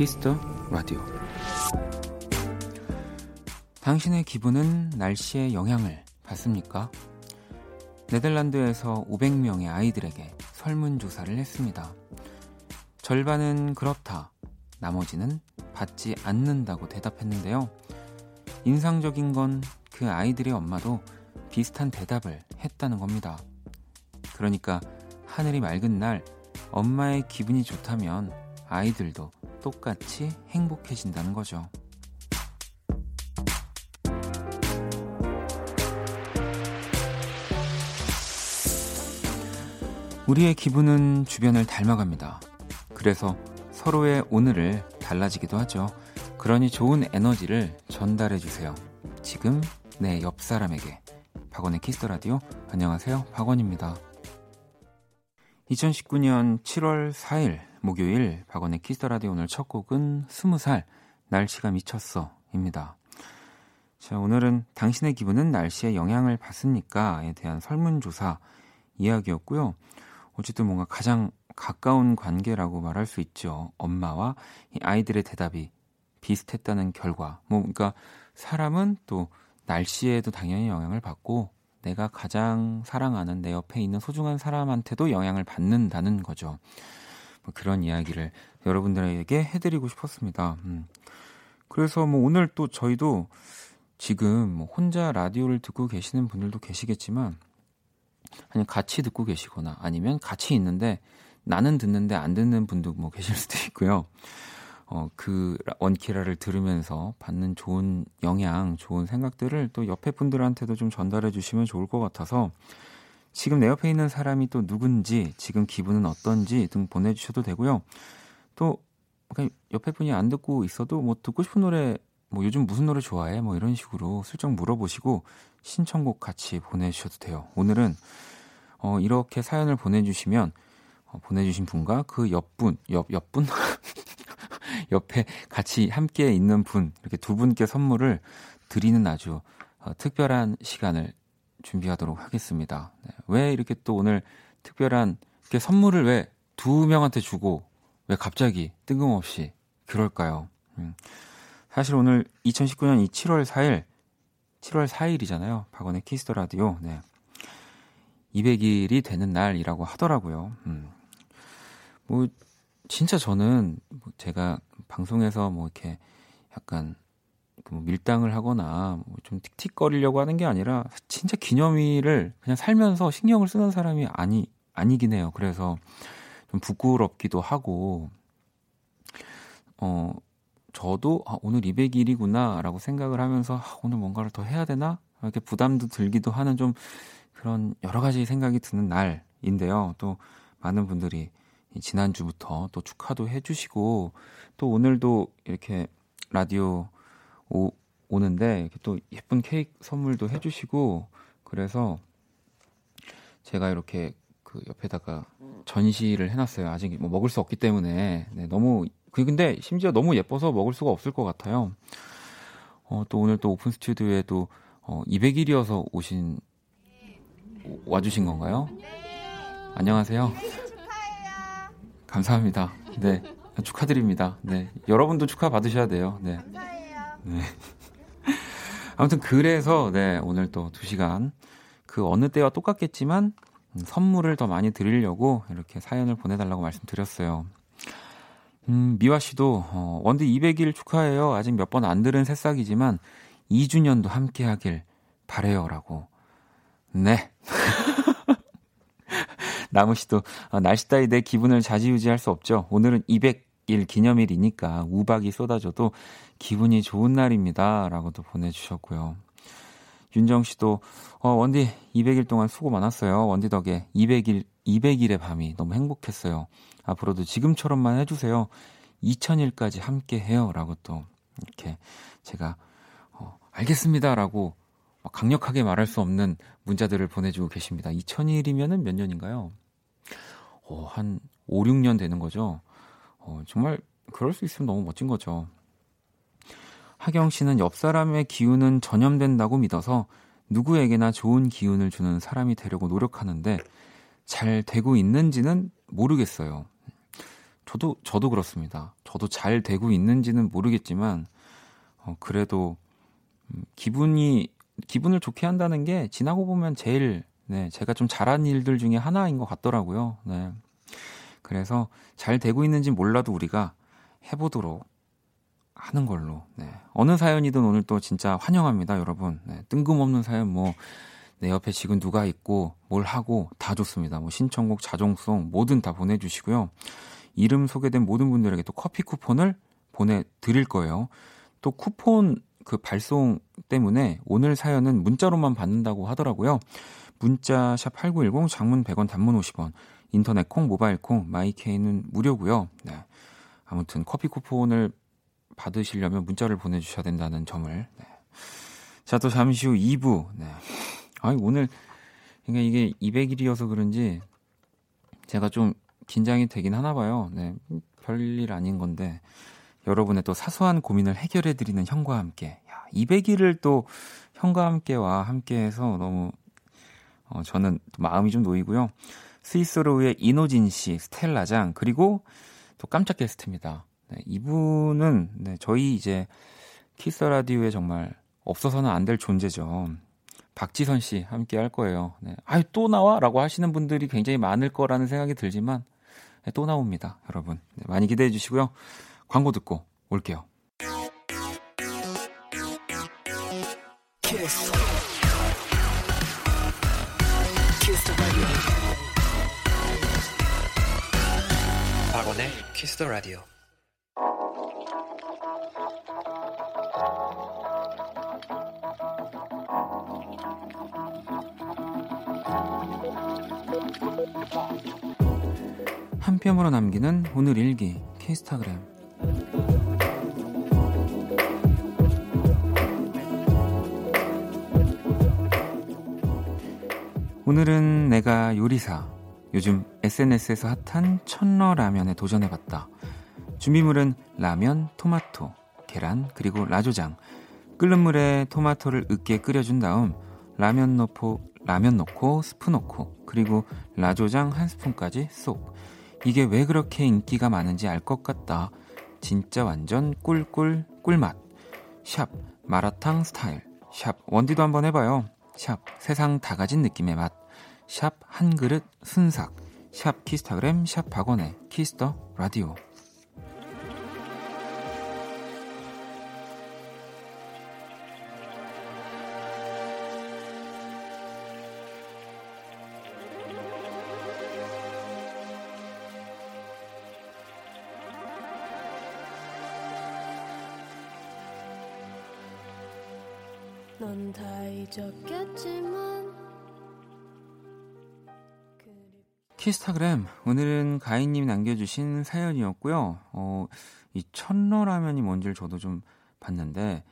Kiss the Radio 당신의 기분은 날씨의 영향을 받습니까? 네덜란드에서 500명의 아이들에게 설문조사를 했습니다. 절반은 그렇다, 나머지는 받지 않는다고 대답했는데요. 인상적인 건 그 아이들의 엄마도 비슷한 대답을 했다는 겁니다. 그러니까 하늘이 맑은 날 엄마의 기분이 좋다면 아이들도 똑같이 행복해진다는 거죠. 우리의 기분은 주변을 닮아갑니다. 그래서 서로의 오늘을 달라지기도 하죠. 그러니 좋은 에너지를 전달해 주세요. 지금 내 옆 사람에게 박원의 Kiss the Radio 안녕하세요. 박원입니다. 2019년 7월 4일 목요일 박원의 Kiss the Radio 오늘 첫 곡은 20살 날씨가 미쳤어입니다. 자, 오늘은 당신의 기분은 날씨에 영향을 받습니까?에 대한 설문조사 이야기였고요. 어쨌든 뭔가 가장 가까운 관계라고 말할 수 있죠. 엄마와 아이들의 대답이 비슷했다는 결과. 뭐, 그러니까 사람은 또 날씨에도 당연히 영향을 받고 내가 가장 사랑하는 내 옆에 있는 소중한 사람한테도 영향을 받는다는 거죠. 뭐 그런 이야기를 여러분들에게 해드리고 싶었습니다. 음. 그래서 뭐 오늘 또 저희도 지금 뭐 혼자 라디오를 듣고 계시는 분들도 계시겠지만 아니 같이 듣고 계시거나 아니면 같이 있는데 나는 듣는데 안 듣는 분도 뭐 계실 수도 있고요. 어, 그 원키라를 들으면서 받는 좋은 영향, 좋은 생각들을 또 옆에 분들한테도 좀 전달해 주시면 좋을 것 같아서 지금 내 옆에 있는 사람이 또 누군지, 지금 기분은 어떤지 등 보내주셔도 되고요. 또 옆에 분이 안 듣고 있어도 뭐 듣고 싶은 노래, 뭐 요즘 무슨 노래 좋아해? 뭐 이런 식으로 슬쩍 물어보시고 신청곡 같이 보내주셔도 돼요. 오늘은 어, 이렇게 사연을 보내주시면 어, 보내주신 분과 그 옆분, 옆, 옆분? 옆에 같이 함께 있는 분, 이렇게 두 분께 선물을 드리는 아주 어, 특별한 시간을 준비하도록 하겠습니다. 네. 왜 이렇게 또 오늘 특별한 이렇게 선물을 왜 두 명한테 주고 왜 갑자기 뜬금없이 그럴까요? 음. 사실 오늘 2019년 7월 4일, 7월 4일이잖아요. 박원의 Kiss the Radio. 네. 200일이 되는 날이라고 하더라고요. 음. 뭐 진짜 저는 뭐 제가 방송에서 뭐 이렇게 약간 그 뭐 밀당을 하거나 뭐 좀 틱틱거리려고 하는 게 아니라 진짜 기념일을 그냥 살면서 신경을 쓰는 사람이 아니 아니긴 해요. 그래서 좀 부끄럽기도 하고 어 저도 아, 오늘 200일이구나라고 생각을 하면서 아, 오늘 뭔가를 더 해야 되나 이렇게 부담도 들기도 하는 좀 그런 여러 가지 생각이 드는 날인데요. 또 많은 분들이 지난주부터 또 축하도 해주시고 또 오늘도 이렇게 라디오 오, 오는데 또 예쁜 케이크 선물도 해주시고 그래서 제가 이렇게 그 옆에다가 전시를 해놨어요. 아직 뭐 먹을 수 없기 때문에 네, 너무 그 근데 심지어 너무 예뻐서 먹을 수가 없을 것 같아요. 어, 또 오늘 또 오픈 스튜디오에도 어, 200일이어서 오신 와주신 건가요? 안녕하세요. 감사합니다. 네. 축하드립니다. 네. 여러분도 축하 받으셔야 돼요. 네. 네. 아무튼 그래서 네, 오늘 또 2시간 그 어느 때와 똑같겠지만 선물을 더 많이 드리려고 이렇게 사연을 보내달라고 말씀드렸어요. 음, 미화 씨도 어, 원디 200일 축하해요. 아직 몇 번 안 들은 새싹이지만 2주년도 함께 하길 바래요라고. 네. 나무 씨도 어, 날씨 따위 내 기분을 좌지우지할 수 없죠. 오늘은 200 일 기념일이니까 우박이 쏟아져도 기분이 좋은 날입니다 라고도 보내주셨고요. 윤정 씨도 어, 원디 200일 동안 수고 많았어요. 원디 덕에 200일 200일의 밤이 너무 행복했어요. 앞으로도 지금처럼만 해주세요. 2000일까지 함께 해요 라고 또 이렇게 제가 어, 알겠습니다 라고 강력하게 말할 수 없는 문자들을 보내주고 계십니다. 2000일이면은 몇 년인가요? 어, 한 5, 6년 되는 거죠. 어, 정말 그럴 수 있으면 너무 멋진 거죠. 하경 씨는 옆 사람의 기운은 전염된다고 믿어서 누구에게나 좋은 기운을 주는 사람이 되려고 노력하는데 잘 되고 있는지는 모르겠어요. 저도, 저도 그렇습니다. 저도 잘 되고 있는지는 모르겠지만, 어, 그래도, 음, 기분이, 기분을 좋게 한다는 게 지나고 보면 제일, 네, 제가 좀 잘한 일들 중에 하나인 것 같더라고요. 네. 그래서 잘 되고 있는지 몰라도 우리가 해보도록 하는 걸로. 네. 어느 사연이든 오늘 또 진짜 환영합니다, 여러분. 네. 뜬금없는 사연 뭐, 내 옆에 지금 누가 있고, 뭘 하고, 다 좋습니다. 뭐, 신청곡, 자정송, 뭐든 다 보내주시고요. 이름 소개된 모든 분들에게 또 커피 쿠폰을 보내드릴 거예요. 또 쿠폰 그 발송 때문에 오늘 사연은 문자로만 받는다고 하더라고요. 문자 샵 8910 장문 100원 단문 50원 인터넷 콩 모바일 콩 마이케이는 무료고요. 네. 아무튼 커피 쿠폰을 받으시려면 문자를 보내주셔야 된다는 점을. 네. 자, 또 잠시 후 2부. 네. 아니, 오늘, 그러니까 이게 200일이어서 그런지 제가 좀 긴장이 되긴 하나 봐요. 네. 별일 아닌 건데. 여러분의 또 사소한 고민을 해결해드리는 형과 함께. 야, 200일을 또 형과 함께와 함께 해서 너무, 어, 저는 마음이 좀 놓이고요. 스위스로의 이노진 씨, 스텔라장, 그리고 또 깜짝 게스트입니다. 네, 이분은 네, 저희 이제 Kiss Radio에 정말 없어서는 안 될 존재죠. 박지선 씨 함께 할 거예요. 네. 아유, 또 나와? 라고 하시는 분들이 굉장히 많을 거라는 생각이 들지만, 네, 또 나옵니다, 여러분. 네, 많이 기대해 주시고요. 광고 듣고 올게요. 키스 더 라디오. 한 뼘으로 남기는 오늘 일기 키스타그램 오늘은 내가 요리사 요즘 SNS에서 핫한 천러 라면에 도전해봤다 준비물은 라면, 토마토, 계란, 그리고 라조장 끓는 물에 토마토를 으깨 끓여준 다음 라면 넣고 라면 넣고 스프 넣고 그리고 라조장 한 스푼까지 쏙 이게 왜 그렇게 인기가 많은지 알 것 같다. 진짜 완전 꿀꿀 꿀맛. 샵 마라탕 스타일. 샵 원디도 한번 해봐요. 샵 세상 다 가진 느낌의 맛. 샵 한 그릇 순삭. 샵 키스타그램 샵 박원의 키스터 라디오. 키스타그램 오늘은 가인님 남겨주신 사연이었고요. 어, 이 천러라면이 뭔지를 저도 좀 봤는데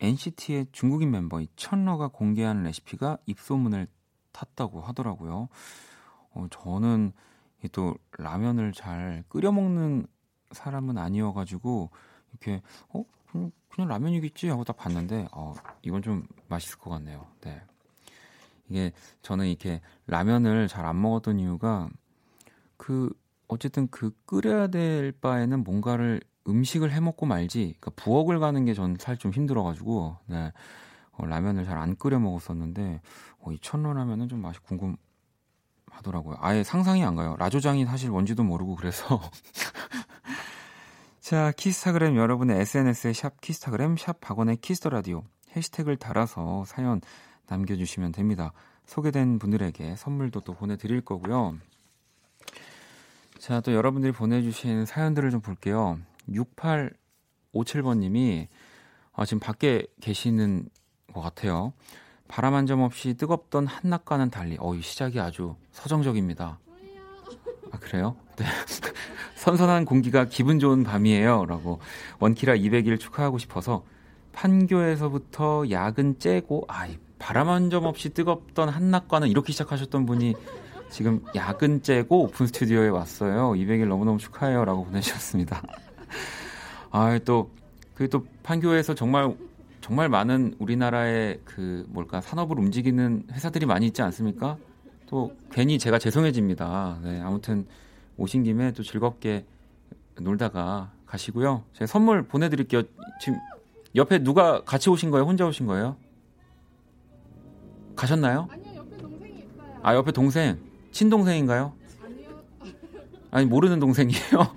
NCT의 중국인 멤버 이 천러가 공개한 레시피가 입소문을 탔다고 하더라고요. 어, 저는 또 라면을 잘 끓여 먹는 사람은 아니어가지고 이렇게 어 그냥, 라면이겠지 하고 딱 봤는데 어 이건 좀 맛있을 것 같네요. 네. 이게 저는 이렇게 라면을 잘 안 먹었던 이유가 그 어쨌든 그 끓여야 될 바에는 뭔가를 음식을 해 먹고 말지 그러니까 부엌을 가는 게 전 사실 좀 힘들어가지고 네. 어, 라면을 잘 안 끓여 먹었었는데 어, 이 천로 라면은 좀 맛이 궁금 하더라고요. 아예 상상이 안 가요. 라조장이 사실 뭔지도 모르고 그래서 자, 키스타그램 여러분의 SNS에 샵 키스타그램 샵 박원의 Kiss the Radio 해시태그를 달아서 사연 남겨 주시면 됩니다. 소개된 분들에게 선물도 또 보내 드릴 거고요. 자, 또 여러분들이 보내 주신 사연들을 좀 볼게요. 6857번 님이 아, 지금 밖에 계시는 것 같아요. 바람 한 점 없이 뜨겁던 한낮과는 달리, 어, 이 시작이 아주 서정적입니다. 아, 그래요? 네. 선선한 공기가 기분 좋은 밤이에요. 라고 원키라 200일 축하하고 싶어서 판교에서부터 야근 째고 아이 바람 한 점 없이 뜨겁던 한낮과는 이렇게 시작하셨던 분이 지금 야근 째고 오픈 스튜디오에 왔어요. 200일 너무너무 축하해요. 라고 보내주셨습니다. 아, 또, 그 또 판교에서 정말, 정말 많은 우리나라의 그, 뭘까, 산업을 움직이는 회사들이 많이 있지 않습니까? 또 괜히 제가 죄송해집니다. 네, 아무튼 오신 김에 또 즐겁게 놀다가 가시고요. 제가 선물 보내드릴게요. 지금 옆에 누가 같이 오신 거예요? 혼자 오신 거예요? 가셨나요? 아니요, 옆에 동생이 있어요. 아, 옆에 동생. 친동생인가요? 아니요, 아니, 모르는 동생이에요?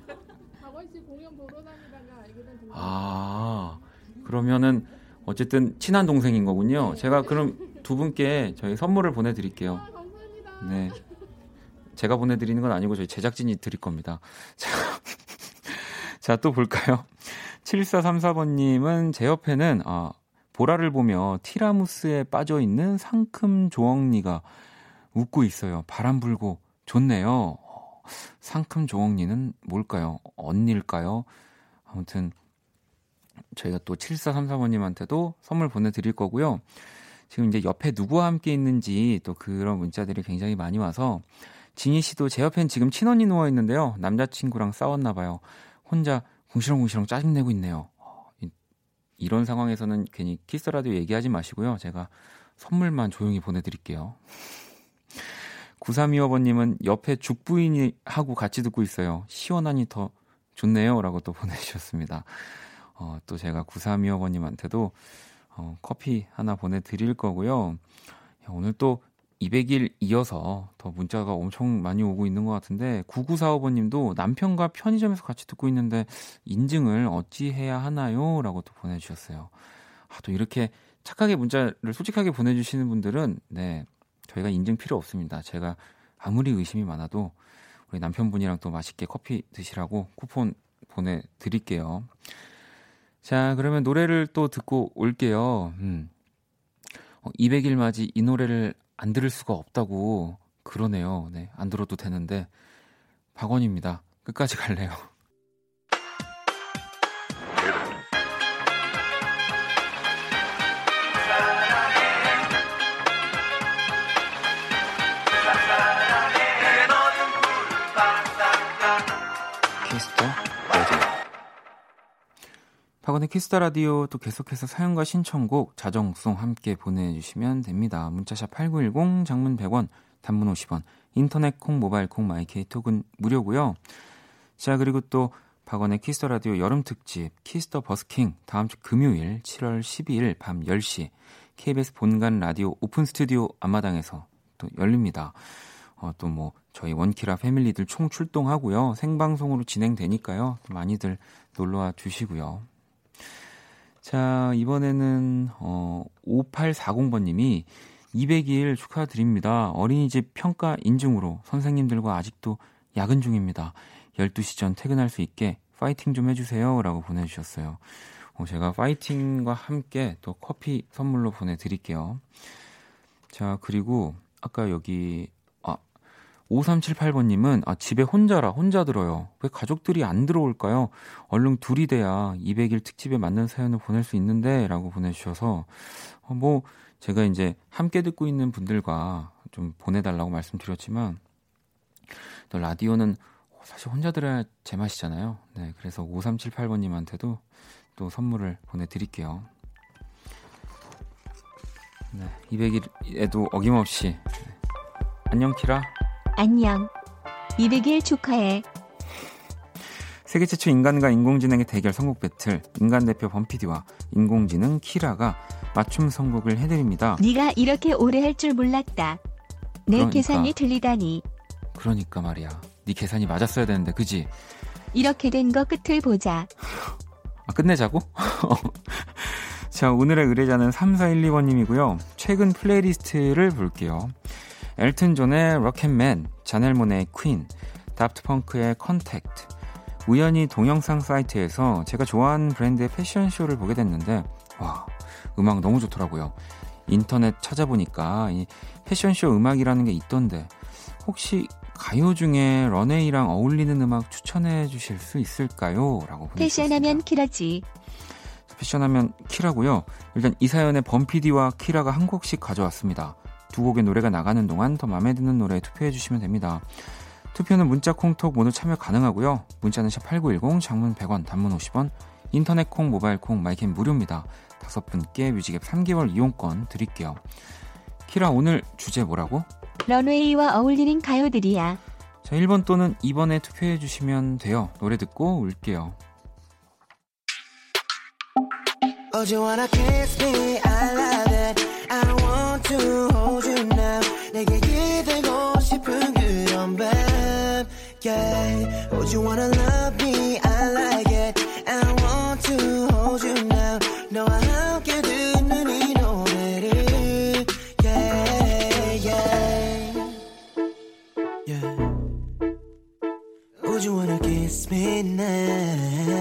박원 씨 공연 보러 다니다가 알게 된 동생. 아, 그러면은 어쨌든 친한 동생인 거군요. 제가 그럼 두 분께 저희 선물을 보내드릴게요. 네. 제가 보내드리는 건 아니고 저희 제작진이 드릴 겁니다. 자, 자, 또 볼까요? 7434번님은 제 옆에는, 아, 보라를 보며 티라무스에 빠져 있는 상큼 조엉니가 웃고 있어요. 바람 불고 좋네요. 상큼 조엉니는 뭘까요? 언니일까요? 아무튼, 저희가 또 7434번님한테도 선물 보내드릴 거고요. 지금 이제 옆에 누구와 함께 있는지 또 그런 문자들이 굉장히 많이 와서 진희 씨도 제 옆엔 지금 친언니 누워 있는데요. 남자친구랑 싸웠나 봐요. 혼자 궁시렁궁시렁 짜증내고 있네요. 어, 이, 이런 상황에서는 괜히 키스 라디오 얘기하지 마시고요. 제가 선물만 조용히 보내드릴게요. 9325번님은 옆에 죽부인이 하고 같이 듣고 있어요. 시원하니 더 좋네요. 라고 또 보내주셨습니다. 어, 또 제가 9325번님한테도 어, 커피 하나 보내드릴 거고요. 야, 오늘 또 200일 이어서 더 문자가 엄청 많이 오고 있는 것 같은데 9945번님도 남편과 편의점에서 같이 듣고 있는데 인증을 어찌 해야 하나요? 라고 또 보내주셨어요. 아, 또 이렇게 착하게 문자를 솔직하게 보내주시는 분들은 네 저희가 인증 필요 없습니다. 제가 아무리 의심이 많아도 우리 남편분이랑 또 맛있게 커피 드시라고 쿠폰 보내드릴게요. 자, 그러면 노래를 또 듣고 올게요. 음. 어, 200일 맞이 이 노래를 안 들을 수가 없다고 그러네요. 네, 안 들어도 되는데 박원입니다. 끝까지 갈래요. Kiss the. 박원의 Kiss the Radio 또 계속해서 사연과 신청곡 자정송 함께 보내주시면 됩니다. 문자샵 8910 장문 100원 단문 50원 인터넷 콩 모바일 콩 My K 톡은 무료고요. 자 그리고 또 박원의 Kiss the Radio 여름 특집 Kiss the 버스킹 다음 주 금요일 7월 12일 밤 10시 KBS 본관 라디오 오픈 스튜디오 앞마당에서 또 열립니다. 어, 또 뭐 저희 원키라 패밀리들 총 출동하고요. 생방송으로 진행되니까요. 많이들 놀러와 주시고요. 자, 이번에는 어 5840번 님이 200일 축하드립니다. 어린이집 평가 인증으로 선생님들과 아직도 야근 중입니다. 12시 전 퇴근할 수 있게 파이팅 좀 해주세요. 라고 보내주셨어요. 어, 제가 파이팅과 함께 또 커피 선물로 보내드릴게요. 자, 그리고 아까 여기, 아, 5378번님은, 아, 집에 혼자라, 혼자 들어요. 왜 가족들이 안 들어올까요? 얼른 둘이 돼야 200일 특집에 맞는 사연을 보낼 수 있는데, 라고 보내주셔서, 어, 뭐, 제가 이제 함께 듣고 있는 분들과 좀 보내달라고 말씀드렸지만, 또 라디오는 사실 혼자 들어야 제맛이잖아요. 네, 그래서 5378번님한테도 또 선물을 보내드릴게요. 네, 200일에도 어김없이. 네. 안녕, 키라. 안녕. 200일 축하해. 세계 최초 인간과 인공지능의 대결 선곡 배틀 인간 대표 범피디와 인공지능 키라가 맞춤 선곡을 해드립니다. 네가 이렇게 오래 할 줄 몰랐다. 내 그러니까. 계산이 틀리다니. 그러니까 말이야. 네 계산이 맞았어야 되는데, 그지? 이렇게 된 거 끝을 보자. 아, 끝내자고? 자, 오늘의 의뢰자는 3412번님이고요. 최근 플레이리스트를 볼게요. 엘튼 존의 Rocket Man, 자넬 모네의 Q.U.E.E.N., 다프트 펑크의 Contact. 우연히 동영상 사이트에서 제가 좋아하는 브랜드의 패션쇼를 보게 됐는데, 와, 음악 너무 좋더라고요. 인터넷 찾아보니까 이 패션쇼 음악이라는 게 있던데, 혹시 가요 중에 런웨이랑 어울리는 음악 추천해 주실 수 있을까요? 라고. 패션하면 키라지. 패션하면 키라고요. 일단 이 사연에 범피디와 키라가 한 곡씩 가져왔습니다. 두 곡의 노래가 나가는 동안 더 마음에 드는 노래에 투표해 주시면 됩니다. 투표는 문자 콩톡 모두 참여 가능하고요. 문자는 샵8910 장문 100원 단문 50원 인터넷 콩 모바일 콩 My K 무료입니다. 다섯 분께 뮤직앱 3개월 이용권 드릴게요. 키라 오늘 주제 뭐라고? 런웨이와 어울리는 가요들이야. 자, 1번 또는 2번에 투표해 주시면 돼요. 노래 듣고 올게요. You wanna kiss me? I love it. To hold you now. 내게 기대고 싶은 그런 밤. Yeah. Oh, do you wanna love me? I like it. I want to hold you now. 너와 함께 듣는 이 노래를. Yeah, yeah. Yeah. Would you wanna kiss me now?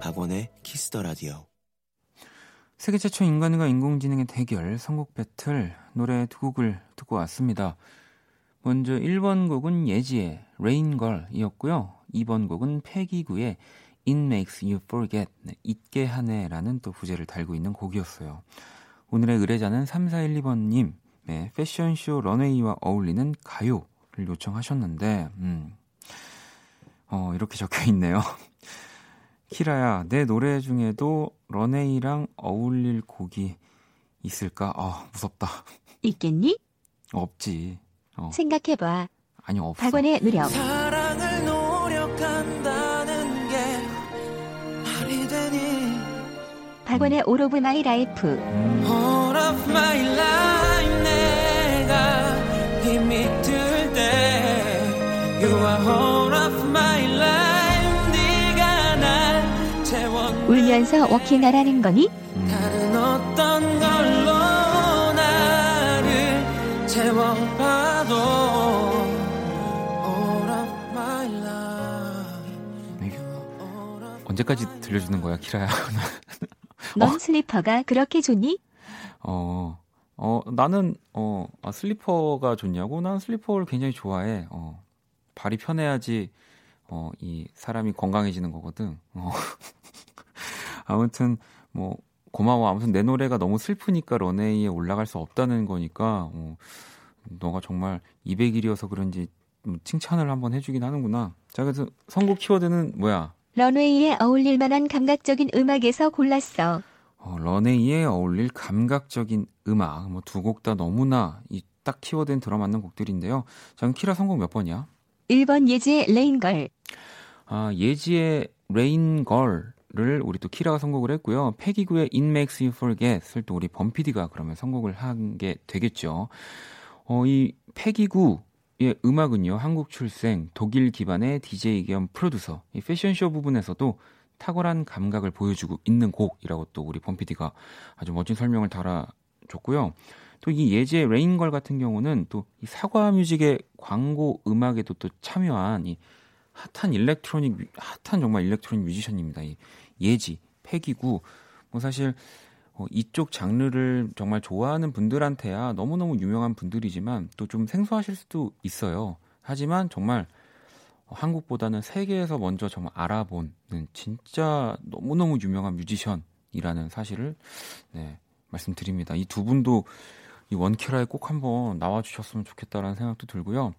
박원의 키스 더 라디오. 세계 최초 인간과 인공지능의 대결 선곡 배틀 노래 두 곡을 듣고 왔습니다. 먼저 1번 곡은 예지의 Raingirl이었고요. 2번 곡은 패기구의 It Makes You Forget 네, 잊게 하네라는 또 부제를 달고 있는 곡이었어요. 오늘의 의뢰자는 3412번님 네, 패션쇼 런웨이와 어울리는 가요를 요청하셨는데 음, 어, 이렇게 적혀 있네요. 키라야, 내 노래 중에도 런웨이랑 어울릴 곡이 있을까? 아, 무섭다. 있겠니? 없지. 어, 생각해봐. 아니, 없어. 박원의 노력. 사랑을 노력한다는 게 말이 되니 박원의 All of My Life. 음, All of my life 내가 힘이 들때 You are all 울면서 워킹하라는 거니? 음, 다른 어떤 걸로 나를 채워봐도 of 언제까지 들려주는 거야, 키라야? 넌 슬리퍼가 그렇게 좋니? 어, 어, 나는, 어, 아, 슬리퍼가 좋냐고? 난 슬리퍼를 굉장히 좋아해. 어, 발이 편해야지, 어, 이 사람이 건강해지는 거거든. 어. 아무튼, 뭐, 고마워. 아무튼 내 노래가 너무 슬프니까 런웨이에 올라갈 수 없다는 거니까, 어, 너가 정말 200일이어서 그런지 음, 칭찬을 한번 해주긴 하는구나. 자, 그래서 선곡 키워드는 뭐야? 런웨이에 어울릴 만한 감각적인 음악에서 골랐어. 어, 런웨이에 어울릴 감각적인 음악 뭐 두 곡 다 너무나 이 딱 키워드엔 들어맞는 곡들인데요. 자, 키라 선곡 몇 번이야? 1번 예지의 Raingurl. 아, 예지의 Raingurl 을 우리 또 키라가 선곡을 했고요. 페기 구의 It Makes You Forget을 또 우리 범피디가 그러면 선곡을 한 게 되겠죠. 어, 이 페기 구의 음악은요. 한국 출생 독일 기반의 DJ 겸 프로듀서 이 패션쇼 부분에서도 탁월한 감각을 보여주고 있는 곡이라고 또 우리 범피디가 아주 멋진 설명을 달아줬고요. 또 이 예지의 Raingurl 같은 경우는 또 이 사과 뮤직의 광고 음악에도 또 참여한 이 핫한 일렉트로닉 뮤- 핫한 정말 일렉트로닉 뮤지션입니다. 이 예지, 페기 구 뭐 사실 어, 이쪽 장르를 정말 좋아하는 분들한테야 너무너무 유명한 분들이지만 또 좀 생소하실 수도 있어요. 하지만 정말 어, 한국보다는 세계에서 먼저 정말 알아보는 진짜 너무너무 유명한 뮤지션이라는 사실을 네, 말씀드립니다. 이 두 분도 이 원키라에 꼭 한번 나와주셨으면 좋겠다라는 생각도 들고요.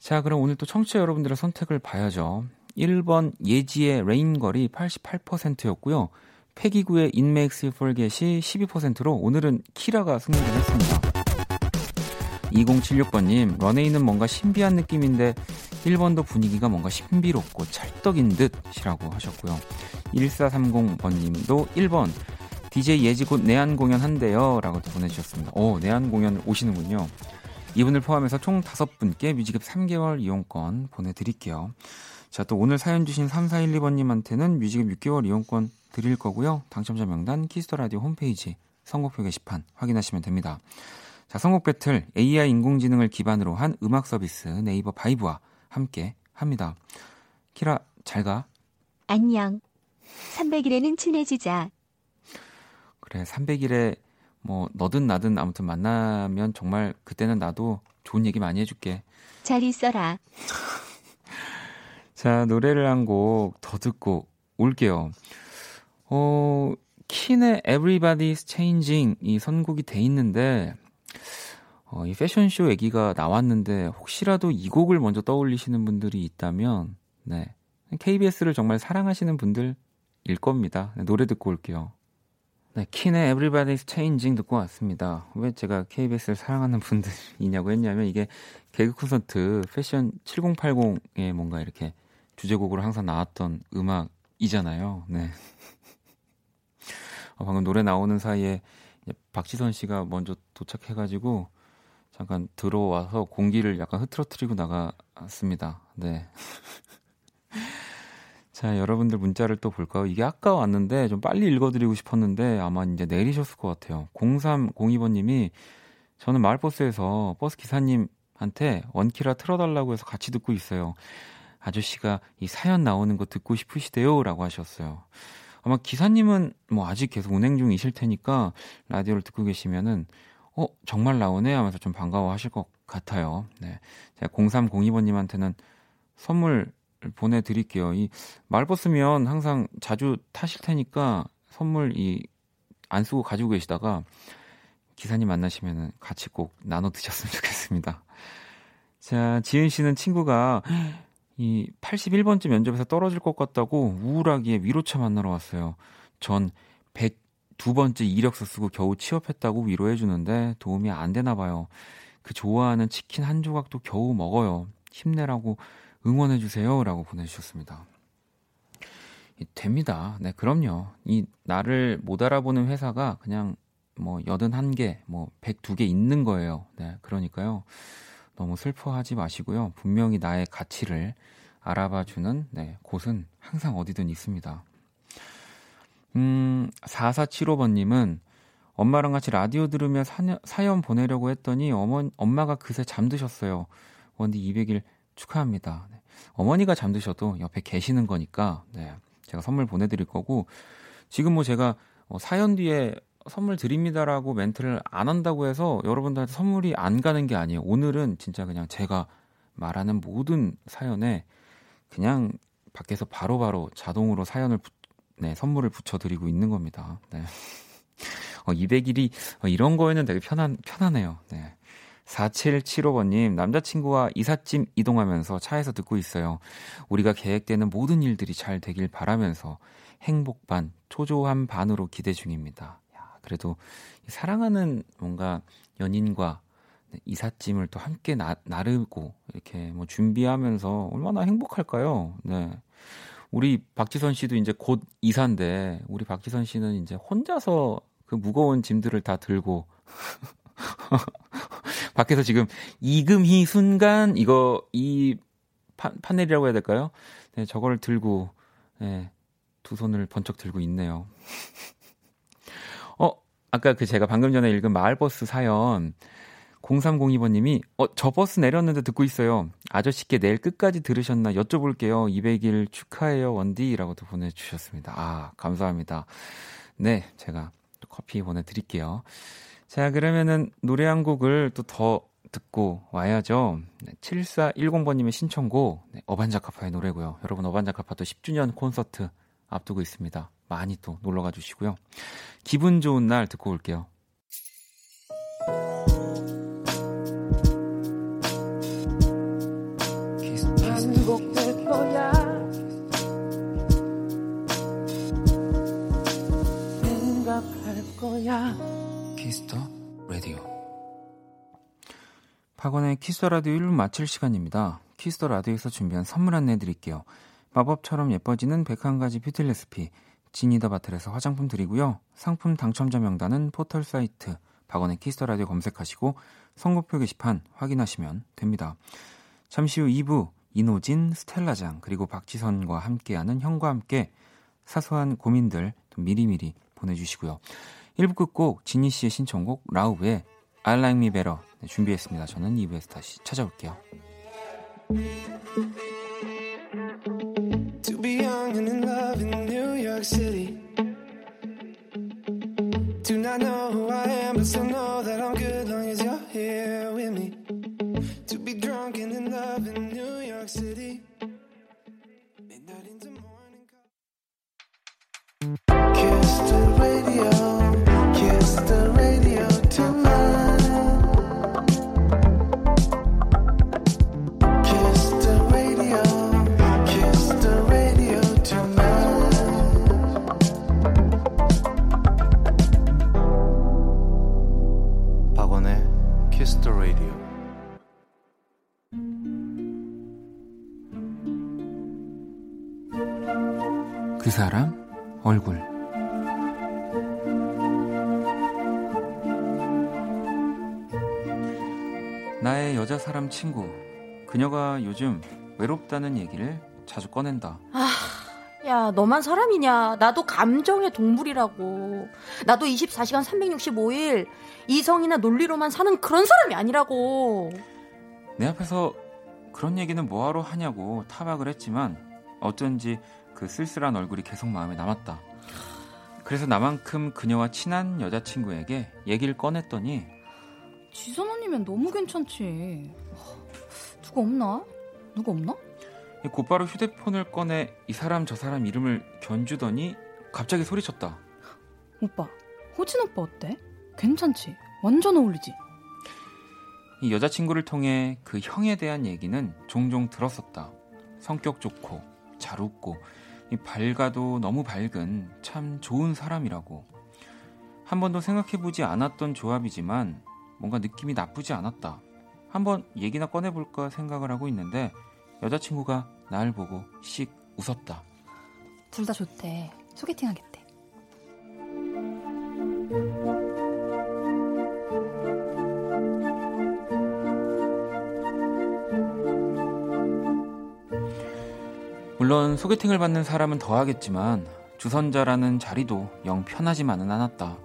자, 그럼 오늘 또 청취자 여러분들의 선택을 봐야죠. 1번 예지의 Raingurl이 88%였고요. 페기 구의 It Makes You Forget이 12%로 오늘은 키라가 승리를 했습니다. 2076번님, 런웨이는 뭔가 신비한 느낌인데 1번도 분위기가 뭔가 신비롭고 찰떡인 듯이라고 하셨고요. 1430번님도 1번 DJ 예지 곧 내한 공연 한대요 라고 또 보내주셨습니다. 오, 내한 공연 오시는군요. 이분을 포함해서 총 5분께 뮤직앱 3개월 이용권 보내드릴게요. 자, 또 오늘 사연 주신 3412번님한테는 뮤직앱 6개월 이용권 드릴 거고요. 당첨자 명단 키스 더 라디오 홈페이지 선곡표 게시판 확인하시면 됩니다. 자, 선곡 배틀 AI 인공지능을 기반으로 한 음악 서비스 네이버 바이브와 함께 합니다. 키라 잘 가. 안녕. 300일에는 친해지자. 그래 300일에 뭐 너든 나든 아무튼 만나면 정말 그때는 나도 좋은 얘기 많이 해줄게. 잘 있어라. 자 노래를 한 곡 더 듣고 올게요. 어 킨의 Everybody's Changing 이 선곡이 돼 있는데 어, 이 패션쇼 얘기가 나왔는데 혹시라도 이 곡을 먼저 떠올리시는 분들이 있다면 네 KBS를 정말 사랑하시는 분들일 겁니다. 네, 노래 듣고 올게요. 네, 킨의 Everybody's Changing 듣고 왔습니다. 왜 제가 KBS를 사랑하는 분들이냐고 했냐면 이게 개그 콘서트 패션 7080에 뭔가 이렇게 주제곡으로 항상 나왔던 음악이잖아요. 네. 어, 방금 노래 나오는 사이에 박지선 씨가 먼저 도착해가지고 잠깐 들어와서 공기를 약간 흐트러뜨리고 나갔습니다. 네. 자, 여러분들 문자를 또 볼까요? 이게 아까 왔는데 좀 빨리 읽어드리고 싶었는데 아마 이제 내리셨을 것 같아요. 0302번님이 저는 마을버스에서 버스 기사님한테 원키라 틀어달라고 해서 같이 듣고 있어요. 아저씨가 이 사연 나오는 거 듣고 싶으시대요? 라고 하셨어요. 아마 기사님은 뭐 아직 계속 운행 중이실 테니까 라디오를 듣고 계시면은 어, 정말 나오네 하면서 좀 반가워 하실 것 같아요. 네. 제가 0302번님한테는 선물 보내드릴게요. 이 말버스면 항상 자주 타실 테니까 선물 이 안 쓰고 가지고 계시다가 기사님 만나시면 같이 꼭 나눠 드셨으면 좋겠습니다. 자, 지은 씨는 친구가 이 81번째 면접에서 떨어질 것 같다고 우울하게 위로차 만나러 왔어요. 전 102번째 이력서 쓰고 겨우 취업했다고 위로해 주는데 도움이 안 되나 봐요. 그 좋아하는 치킨 한 조각도 겨우 먹어요. 힘내라고 응원해 주세요 라고 보내 주셨습니다. 됩니다. 네, 그럼요. 이 나를 못 알아보는 회사가 그냥 뭐 81개, 뭐 102개 있는 거예요. 네, 그러니까요. 너무 슬퍼하지 마시고요. 분명히 나의 가치를 알아봐 주는 네, 곳은 항상 어디든 있습니다. 음, 4475번님은 엄마랑 같이 라디오 들으며 사연, 사연 보내려고 했더니 어머, 엄마가 그새 잠드셨어요. 원디 200일 축하합니다. 네. 어머니가 잠드셔도 옆에 계시는 거니까 네, 제가 선물 보내드릴 거고 지금 뭐 제가 어, 사연 뒤에 선물 드립니다라고 멘트를 안 한다고 해서 여러분들한테 선물이 안 가는 게 아니에요. 오늘은 진짜 그냥 제가 말하는 모든 사연에 그냥 밖에서 바로바로 바로 자동으로 사연을 부, 네, 선물을 붙여드리고 있는 겁니다. 네. 어, 200일이 어, 이런 거에는 되게 편한 편하네요. 네. 4775번님, 남자친구와 이삿짐 이동하면서 차에서 듣고 있어요. 우리가 계획되는 모든 일들이 잘 되길 바라면서 행복 반, 초조한 반으로 기대 중입니다. 야, 그래도 사랑하는 뭔가 연인과 이삿짐을 또 함께 나, 나르고 이렇게 뭐 준비하면서 얼마나 행복할까요? 네. 우리 박지선 씨도 이제 곧 이사인데 우리 박지선 씨는 이제 혼자서 그 무거운 짐들을 다 들고 밖에서 지금 이금희 순간 이거 이 파, 판넬이라고 해야 될까요? 네, 저거를 들고 네, 두 손을 번쩍 들고 있네요. 어, 아까 그 제가 방금 전에 읽은 마을버스 사연 0302번님이 어, 저 버스 내렸는데 듣고 있어요. 아저씨께 내일 끝까지 들으셨나 여쭤볼게요. 200일 축하해요, 원디라고 도 보내주셨습니다. 아, 감사합니다. 네, 제가 또 커피 보내드릴게요. 자, 그러면은 노래 한 곡을 또 더 듣고 와야죠. 네, 7410번님의 신청곡, 네, 어반자카파의 노래고요. 여러분, 어반자카파 또 10주년 콘서트 앞두고 있습니다. 많이 또 놀러 가 주시고요. 기분 좋은 날 듣고 올게요. 박원의 키스 더 라디오 1부 마칠 시간입니다. 키스 더 라디오에서 준비한 선물 안내 드릴게요. 마법처럼 예뻐지는 101가지 뷰티 레시피 지니다 바틀에서 화장품 드리고요. 상품 당첨자 명단은 포털 사이트 박원의 키스 더 라디오 검색하시고 선곡표 게시판 확인하시면 됩니다. 잠시 후 2부 인호진, 스텔라장 그리고 박지선과 함께하는 형과 함께 사소한 고민들 미리미리 보내주시고요. 1부 끝곡 지니 씨의 신청곡 라우브의 I Like Me Better 네, 준비했습니다. 저는 2부에서 다시 찾아올게요. To be young and in love in New York City. Do not know who I am, but still know that I'm good 그 사람 얼굴 나의 여자 사람 친구 그녀가 요즘 외롭다는 얘기를 자주 꺼낸다. 야, 너만 사람이냐? 나도 감정의 동물이라고. 나도 24시간 365일 이성이나 논리로만 사는 그런 사람이 아니라고. 내 앞에서 그런 얘기는 뭐하러 하냐고 타박을 했지만 어쩐지 그 쓸쓸한 얼굴이 계속 마음에 남았다. 그래서 나만큼 그녀와 친한 여자친구에게 얘기를 꺼냈더니 지선 언니면 너무 괜찮지. 누구 없나? 누구 없나? 곧바로 휴대폰을 꺼내 이 사람 저 사람 이름을 견주더니 갑자기 소리쳤다. 오빠, 호진 오빠 어때? 괜찮지? 완전 어울리지? 이 여자친구를 통해 그 형에 대한 얘기는 종종 들었었다. 성격 좋고 잘 웃고 이 밝아도 너무 밝은 참 좋은 사람이라고. 한 번도 생각해보지 않았던 조합이지만 뭔가 느낌이 나쁘지 않았다. 한번 얘기나 꺼내볼까 생각을 하고 있는데 여자친구가 날 보고 씩 웃었다. 둘 다 좋대. 소개팅 하겠대. 물론 소개팅을 받는 사람은 더 하겠지만 주선자라는 자리도 영 편하지만은 않았다.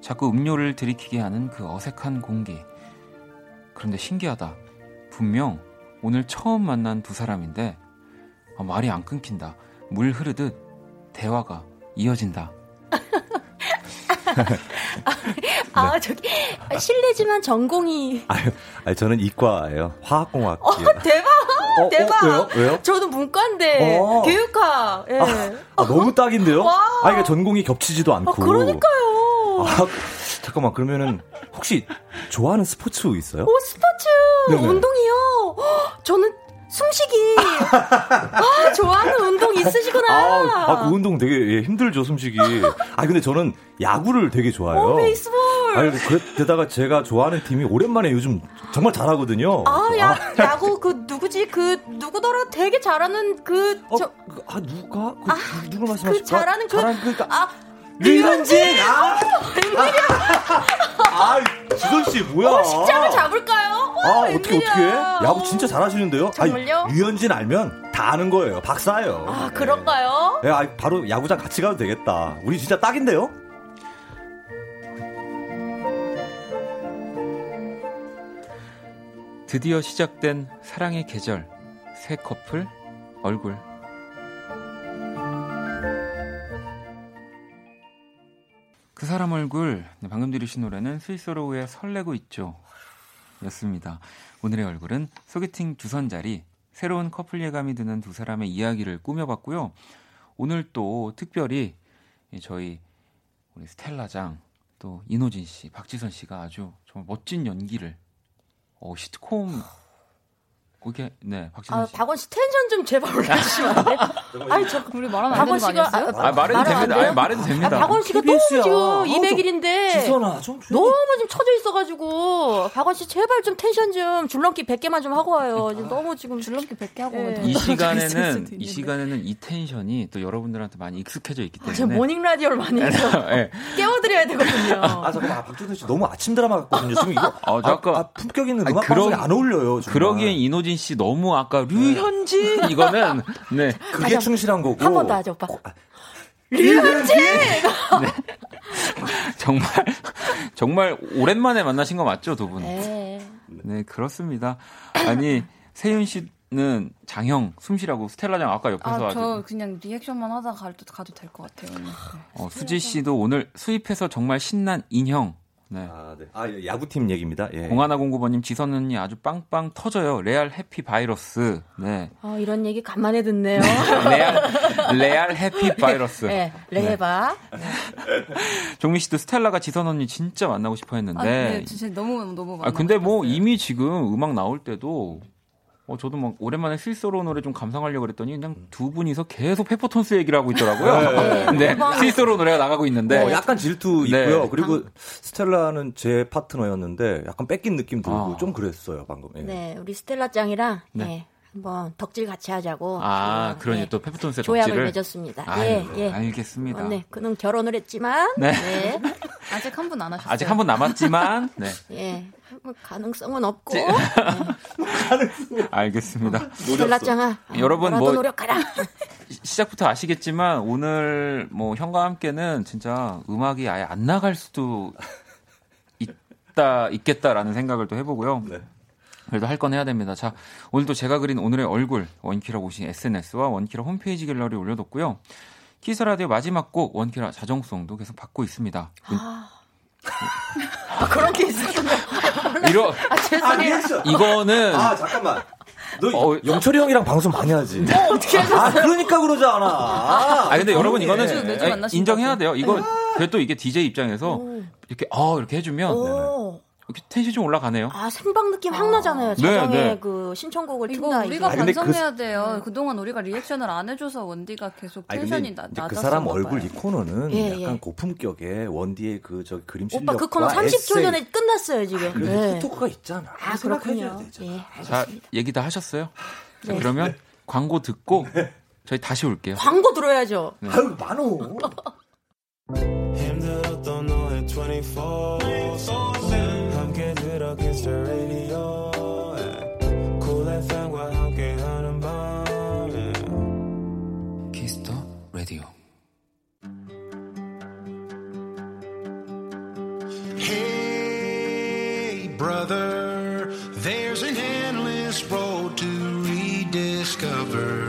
자꾸 음료를 들이키게 하는 그 어색한 공기. 그런데 신기하다. 분명 오늘 처음 만난 두 사람인데 아, 말이 안 끊긴다. 물 흐르듯 대화가 이어진다. 아, 저기, 실례지만 전공이. 아유, 아니, 저는 이과예요. 화학공학. 어, 대박! 어, 대박! 어, 왜요? 왜요? 저도 문과인데, 어. 교육학. 예. 아, 너무 딱인데요? 와. 아, 이게 전공이 겹치지도 않고. 아, 그러니까요. 아, 잠깐만, 그러면은, 혹시 좋아하는 스포츠 있어요? 오, 스포츠! 네네. 운동이요! 헉, 저는 숨쉬기! 아, 좋아하는 운동 있으시구나! 아, 아, 그 운동 되게 예, 힘들죠, 숨쉬기. 아, 근데 저는 야구를 되게 좋아해요. 오, 베이스볼! 아니, 그게다가 제가 좋아하는 팀이 오랜만에 요즘 정말 잘하거든요. 아, 야, 야구, 그, 누구지? 그, 누구더라? 되게 잘하는 그, 어, 저, 그, 아, 누가? 그, 누- 누굴 말씀하실까? 그 잘하는 그, 잘하는 그, 아, 류현진! 아! 아, 지선 씨, 뭐야? 어, 식장을 잡을까요? 아, 와, 어떻게, 웬일이야. 어떻게? 야구 진짜 잘하시는데요? 정말요? 아니, 류현진 알면 다 아는 거예요. 박사예요. 아, 그런가요? 예, 아, 바로 야구장 같이 가도 되겠다. 우리 진짜 딱인데요? 드디어 시작된 사랑의 계절. 새 커플 얼굴. 그 사람 얼굴. 네, 방금 들으신 노래는 스위스로우의 설레고 있죠. 였습니다. 오늘의 얼굴은 소개팅 주선 자리. 새로운 커플 예감이 드는 두 사람의 이야기를 꾸며봤고요. 오늘 또 특별히 저희 우리 스텔라장 또 이노진 씨, 박지선 씨가 아주 정말 멋진 연기를 어, 시트콤 그게 네 아, 씨. 박원 씨 텐션 좀 제발 올려주시면 안 돼요? 아니, 저, 우리 말하면 안 박원 씨가, 아니었어요? 아, 말해도 됩니다. 아니, 말해도 됩니다. 아, 박원 씨가 TBS 야. 너무 지금 아우, 좀 200일인데. 지선아, 좀. 너무 지금 쳐져 있어가지고. 박원 씨 제발 좀 텐션 좀 줄넘기 100개만 좀 하고 와요. 지금 너무 지금 줄넘기 100개 하고 예. 오면 이 시간에는 이. 시간에는 이 텐션이 또 여러분들한테 많이 익숙해져 있기 아, 저 때문에 모닝 라디오를 많이 해서 예. 깨워드려야 되거든요. 아, 잠깐만. 아, 박준선 씨 너무 아침 드라마 같거든요. 지금 이거. 어, 저 아까- 아, 아, 품격 있는 음악 그러- 방송에 안 어울려요. 정말. 그러기엔 이노진 씨 너무 아까 류현진 이거는 네 그게 충실한 거고. 한 번 더 하죠, 오빠. 어, 아, 정말 정말 오랜만에 만나신 거 맞죠 두 분? 네. 네 그렇습니다. 아니 세윤 씨는 장형 숨쉬라고 스텔라장 아까 옆에서 아, 아주 저 그냥 리액션만 하다 가도, 가도 될 것 같아요. 오늘. 네. 어, 수지 씨도 오늘 수입해서 정말 신난 인형. 네. 아, 네. 아, 야구팀 얘기입니다. 예. 공하나 공구번님 지선 언니 아주 빵빵 터져요. 레알 happy 바이러스. 네. 아, 이런 얘기 간만에 듣네요. 레알 레알 happy 바이러스. 네, 레바. 종민 씨도 스텔라가 지선 언니 진짜 만나고 싶어 했는데. 아, 네, 진짜 너무 너무 아, 근데 뭐 이미 지금 음악 나올 때도 어, 저도 막 오랜만에 스위스로 노래 좀 감상하려고 그랬더니 그냥 두 분이서 계속 페퍼톤스 얘기를 하고 있더라고요. 네. 스위스로 노래가 나가고 있는데. 어, 약간 질투 네. 있고요. 그리고 스텔라는 제 파트너였는데 약간 뺏긴 느낌 들고 아. 좀 그랬어요, 방금. 예. 네, 우리 스텔라 짱이랑 네. 네. 한번 덕질 같이 하자고. 아, 어, 그러니 예, 또 페프톤스의 조약을 덕질을. 맺었습니다. 아유, 예, 예. 알겠습니다. 어, 네, 그는 결혼을 했지만, 네. 네, 아직 한 분 안 하셨어요. 아직 한번 남았지만, 네, 예, 뭐 가능성은 없고, 제- 알겠습니다. 셀라짱아, 여러분, 뭐- 노력하라. 시- 시작부터 아시겠지만 오늘 뭐 형과 함께는 진짜 음악이 아예 안 나갈 수도 있다 있겠다라는 생각을 또 해보고요. 네. 그래도 할 건 해야 됩니다. 자, 오늘도 제가 그린 오늘의 얼굴 원키라 오신 SNS와 원키라 홈페이지 갤러리 올려뒀고요. 키스 라디오 마지막 곡 원키라 자정송도 계속 받고 있습니다. 아, 그런 게 있었군요. 이러 아, 죄송해요. 이거는 아 잠깐만. 너 어, 영철이 형이랑 방송 많이 하지. 어떻게 아 그러니까 그러잖아. 아, 아 근데 여러분 그러네. 이거는 매주 아니, 만나신다고. 인정해야 돼요. 이거 그래도 이게 DJ 입장에서 이렇게 어 이렇게 해주면 오, 텐션 좀 올라가네요. 아, 생방 느낌 확 나잖아요. 네, 자정에 네. 그 신청곡을 이거 튼다. 우리가 아니, 근데 그- 반성해야 돼요. 그동안 우리가 리액션을 안 해줘서 원디가 계속 텐션이 근데 나, 이제 낮았어. 그 사람 얼굴 이 코너는 예, 약간 예. 고품격의 원디의 그저 그림 실력과 오빠 그 코너 30초 에세이, 전에 끝났어요, 지금. 그래서 네. 히토크가 있잖아. 아, 그렇군요. 예, 자, 알겠습니다. 얘기 다 하셨어요? 자, 네. 그러면 광고 듣고 저희 다시 올게요. 광고 들어야죠. 아유 많어. Hey, brother, there's an endless road to rediscover.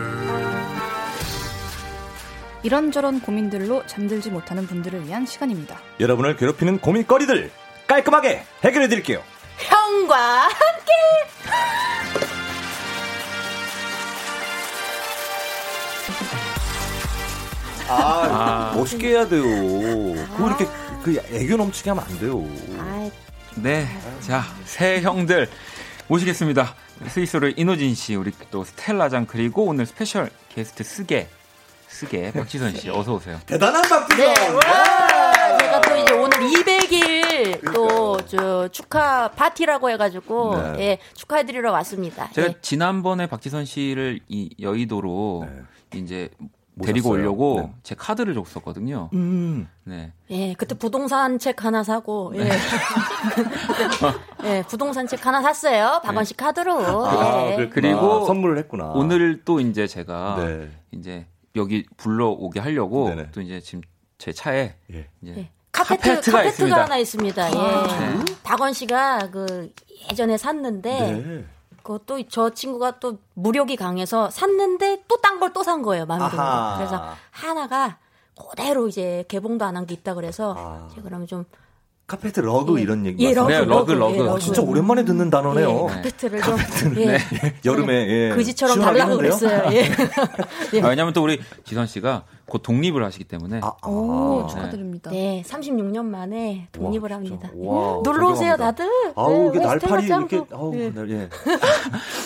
이런저런 고민들로 잠들지 못하는 분들을 위한 시간입니다. 여러분을 괴롭히는 고민거리들 깔끔하게 해결해 드릴게요. 형과 아, 멋있게 해야 돼요. 그거 이렇게 그 애교 넘치게 하면 안 돼요. 아, 네. 자, 새 형들 모시겠습니다. 스윗소로우 인호진 씨, 우리 또 스텔라장 그리고 오늘 special 게스트 쓰게 쓰게 박지선 씨 어서 오세요. 대단한 박지선. 네, 와! 제가 또 이제 오늘 200일 또 저 축하 파티라고 해가지고 네. 예 축하해드리러 왔습니다. 제가 예. 지난번에 박지선 씨를 이 여의도로 이제 데리고 모셨어요. 오려고 네. 제 카드를 줬었거든요. 음. 네. 예, 그때 부동산 책 하나 사고, 예. 예, 부동산 책 하나 샀어요. 박원 씨 카드로. 아, 예. 그리고 선물을 했구나. 오늘 또 이제 제가 네. 이제 여기 불러오게 하려고 네네. 또 이제 지금 제 차에 예. 이제 예. 카페트, 카페트가 카페트가 있습니다. 하나 있습니다. 예. 네. 박원 씨가 그 예전에 샀는데, 네. 그것도 저 친구가 또 무력이 강해서 샀는데 또 딴 걸 또 산 거예요. 마음에 드는. 거. 그래서 하나가 그대로 이제 개봉도 안 한 게 있다 그래서 아. 제가 그러면 좀 카페트 러그 예. 이런 얘기 예, 러그, 네, 러그, 러그. 예, 아, 진짜 오랜만에 듣는 단어네요. 예, 카페트를 좀 예. 여름에 예. 그지처럼 시원하긴 달라고? 그랬어요. 예. 예. 아, 왜냐면 또 우리 지선 씨가 곧 독립을 하시기 때문에 아, 아. 오, 축하드립니다. 네, 36년 만에 독립을 와, 합니다. 와, 놀러 오세요. 다들. 아우, 이게 네, 날파리 스텔라 이렇게. 아우, 예. 날, 예.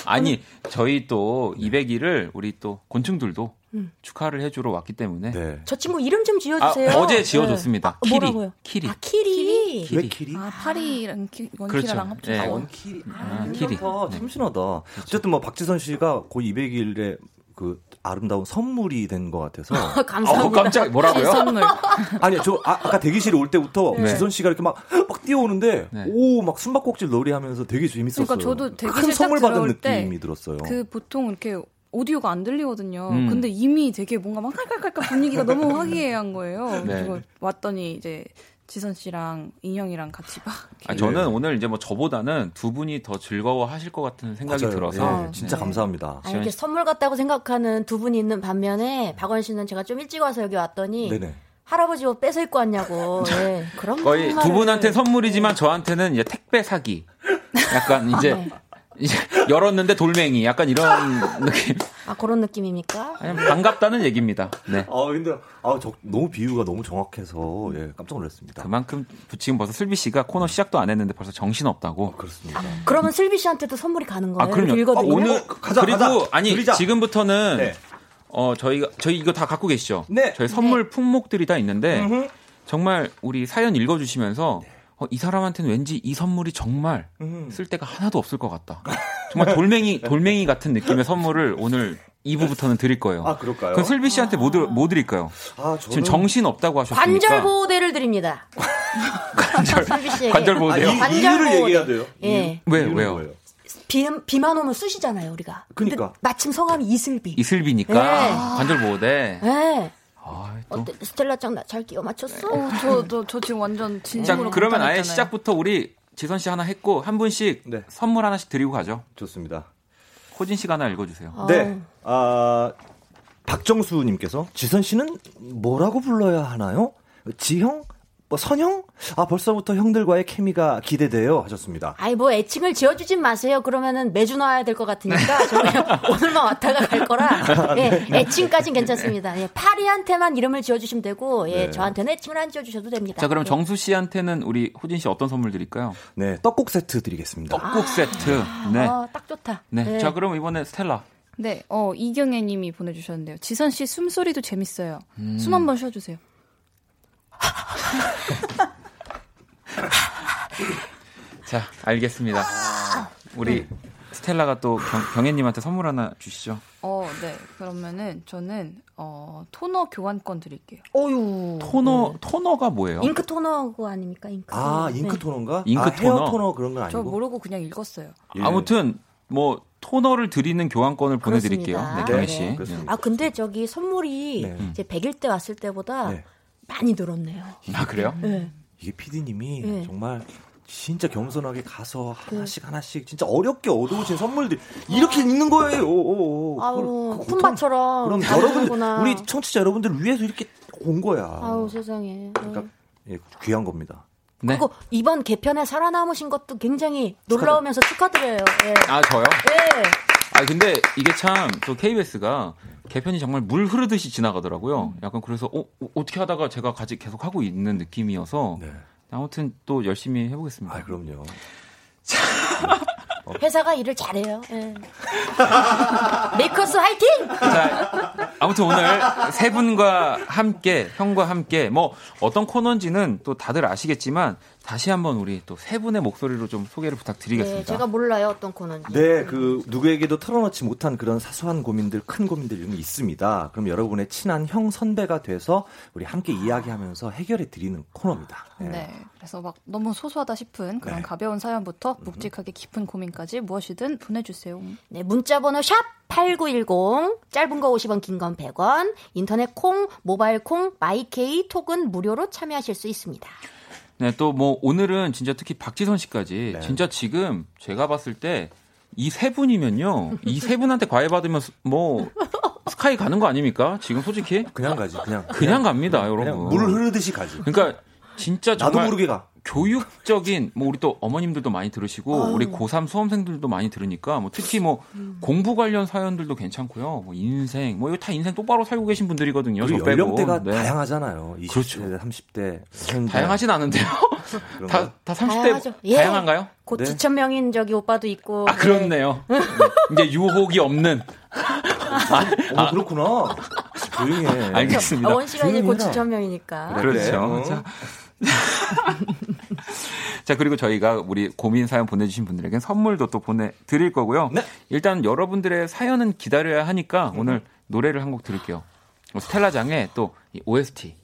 아니 저희 또 200일을 우리 또 곤충들도 음. 축하를 해주러 왔기 때문에 네. 저 친구 이름 좀 아, 지어주세요. 어제 지어줬습니다. 네. 아, 키리. 뭐라고요? 키리. 아, 키리. 키리. 왜 키리? 아, 파리랑 키, 그렇죠. 원키라랑 합쳐서. 네. 아, 원키리. 아, 아, 키리. 네. 참신하다. 어쨌든 뭐 박지선 씨가 거의 200일에 그 아름다운 선물이 된 것 같아서. 감사합니다. 어, 깜짝 뭐라고요? 선물. 아니, 저 아, 까 대기실에 올 때부터 네. 지선 씨가 이렇게 막, 막 뛰어오는데, 네. 오, 막 숨바꼭질 놀이하면서 되게 재밌었어요. 그러니까 저도 큰 대기실 딱 선물 받은 들어올 때 느낌이 들었어요. 그 보통 이렇게 오디오가 안 들리거든요. 음. 근데 이미 되게 뭔가 막 깔깔깔깔 분위기가 너무 화기애애한 거예요. 네. 그리고 왔더니 이제 지선 씨랑 인형이랑 같이 막 아, 저는 오늘 이제 뭐 저보다는 두 분이 더 즐거워하실 것 같은 생각이 맞아요. 들어서 예, 진짜 네. 감사합니다. 아니, 이렇게 선물 같다고 생각하는 두 분이 있는 반면에 박원 씨는 제가 좀 일찍 와서 여기 왔더니 네네. 할아버지 옷 뺏어 입고 왔냐고. 예. 그런 거의 두 분한테 선물이지만 저한테는 이제 택배 사기. 약간 이제 네. 이제 열었는데 돌멩이. 약간 이런 느낌. 아 그런 느낌입니까? 아니, 반갑다는 얘기입니다. 네. 아, 근데, 아, 저, 너무 비유가 너무 정확해서, 예, 깜짝 놀랐습니다. 그만큼 지금 벌써 슬비 씨가 코너 시작도 안 했는데 벌써 정신 없다고. 그렇습니다. 그러면 슬비 씨한테도 선물이 가는 아, 거예요? 그럼요. 이렇게 읽어드리면? 오늘 어, 가자, 그리고 가자. 아니 드리자. 지금부터는 네. 어 저희가 저희 이거 다 갖고 계시죠? 네. 저희 선물 품목들이 다 있는데 음흠. 정말 우리 사연 읽어주시면서 어, 이 사람한테는 왠지 이 선물이 정말 음. 쓸 데가 하나도 없을 것 같다. 정말 돌멩이 돌멩이 같은 느낌의 선물을 오늘 2부부터는 드릴 거예요. 아, 그럴까요? 그럼 슬비 씨한테 뭐, 드, 뭐 드릴까요? 아, 지금 정신 없다고 하셨으니까. 관절 보호대를 드립니다. 관절. 관절 보호대요? 아, 이- 관절 이유를 보호대. 얘기해야 돼요. 예. 왜, 왜요? 뭐예요? 비, 비만 오면 쑤시잖아요, 우리가. 근데 그니까. 마침 성함이 이슬비. 이슬비니까 네. 관절 보호대. 예. 아, 또. 어때? 스텔라 짱 나잘 끼워 맞췄어? 어, 저, 저, 저 지금 완전 자, 진심으로 그러면 아예. 시작부터 우리 지선 씨 하나 했고 한 분씩 네. 선물 하나씩 드리고 가죠. 좋습니다. 호진 씨가 하나 읽어주세요. 아. 네. 아, 박정수님께서 지선 씨는 뭐라고 불러야 하나요? 지형? 뭐 선형? 아 벌써부터 형들과의 케미가 기대돼요 하셨습니다. 아이 뭐 애칭을 지어주진 마세요. 그러면은 매주 나와야 될 것 같으니까 저 오늘만 왔다가 갈 거라. 예, 애칭까진 괜찮습니다. 예, 파리한테만 이름을 지어주시면 되고, 예, 네. 저한테는 애칭을 안 지어주셔도 됩니다. 자, 그럼 예. 정수 씨한테는 우리 호진 씨 어떤 선물 드릴까요? 네 떡국 세트 드리겠습니다. 떡국 세트. 네. 아, 딱 좋다. 네. 예. 자, 그럼 이번에 스텔라. 네, 어, 이경애 님이 보내주셨는데요. 지선 씨 숨소리도 재밌어요. 음. 숨 한번 쉬어주세요. 자, 알겠습니다. 우리 스텔라가 또 경, 경혜님한테 선물 하나 주시죠. 어, 네. 그러면은 저는, 어, 토너 교환권 드릴게요. 어유. 토너, 토너가 뭐예요? 잉크 토너고 아닙니까? 잉크. 아 토너. 잉크 네. 토너인가? 잉크 아, 헤어 토너? 토너 그런 건저 아니고. 모르고 그냥 읽었어요. 예. 아무튼 뭐 토너를 드리는 교환권을 보내드릴게요. 그렇습니다. 네, 경혜 네. 씨. 그렇습니다. 아 근데 저기 선물이 네. 이제 100일 때 왔을 때보다 네. 많이 늘었네요. 아 그래요? 네. 이게 PD님이 네. 정말 진짜 겸손하게 가서 하나씩 하나씩 진짜 어렵게 얻어오신 선물들 이렇게 읽는 거예요. 오, 오. 아우 쿤바처럼 그럼 다 여러분들. 우리 청취자 여러분들 위해서 이렇게 온 거야. 아우 세상에. 그러니까 예, 귀한 겁니다. 네. 그리고 이번 개편에 살아남으신 것도 굉장히 놀라우면서 축하드려요. 예. 아 저요? 예. 아 근데 이게 참 또 KBS가 개편이 정말 물 흐르듯이 지나가더라고요. 약간 그래서 어, 어, 어떻게 하다가 제가 같이 계속 하고 있는 느낌이어서 네. 아무튼 또 열심히 해보겠습니다. 아, 그럼요. 회사가 일을 잘해요. 예. 메이커스 화이팅! 자, 아무튼 오늘 세 분과 함께, 형과 함께, 뭐, 어떤 코너인지는 또 다들 아시겠지만, 다시 한번 우리 또 세 분의 목소리로 좀 소개를 부탁드리겠습니다. 네, 제가 몰라요 어떤 코너인지. 네, 그 누구에게도 털어놓지 못한 그런 사소한 고민들, 큰 고민들 이런 게 있습니다. 그럼 여러분의 친한 형 선배가 돼서 우리 함께 이야기하면서 해결해 드리는 코너입니다. 네. 네. 그래서 막 너무 소소하다 싶은 그런 네. 가벼운 사연부터 묵직하게 깊은 고민까지 무엇이든 보내주세요. 네, 문자번호 샵 8910, 짧은 거 50원, 긴 건 100원, 인터넷 콩, 모바일 콩, 마이케이, 톡은 무료로 참여하실 수 있습니다. 네, 또 뭐, 오늘은 진짜 특히 박지선 씨까지, 네. 진짜 지금 제가 봤을 때, 이 세 분이면요, 이 세 분한테 과외 받으면 스- 뭐, 스카이 가는 거 아닙니까? 지금 솔직히? 그냥 가지, 그냥. 그냥 갑니다, 그냥 여러분. 물 흐르듯이 가지. 그러니까, 진짜 나도. 모르게 가. 교육적인 뭐 우리 또 어머님들도 많이 들으시고 우리 고3 수험생들도 많이 들으니까 뭐 특히 뭐 공부 관련 사연들도 괜찮고요. 뭐 인생 뭐 이거 다 인생 똑바로 살고 계신 분들이거든요. 저 빼고. 연령대가 네. 다양하잖아요. 20대, 그렇죠. 30대. 현재. 다양하진 않은데요. 다, 다 30대 다양하죠. 예. 다양한가요? 곧 네. 지천명인 저기 오빠도 있고. 아 그렇네요. 네. 이제 유혹이 없는. 어, 그렇구나. 조용히 해. 네. 알겠습니다. 아, 원 씨가 이제 곧. 지천명이니까. 그래. 그렇죠. 어. 자. 자, 그리고 저희가 우리 고민 사연 보내주신 분들에겐 선물도 또 보내드릴 거고요. 네. 일단 여러분들의 사연은 기다려야 하니까 오늘 노래를 한 곡 들을게요. 스텔라장의 또이 OST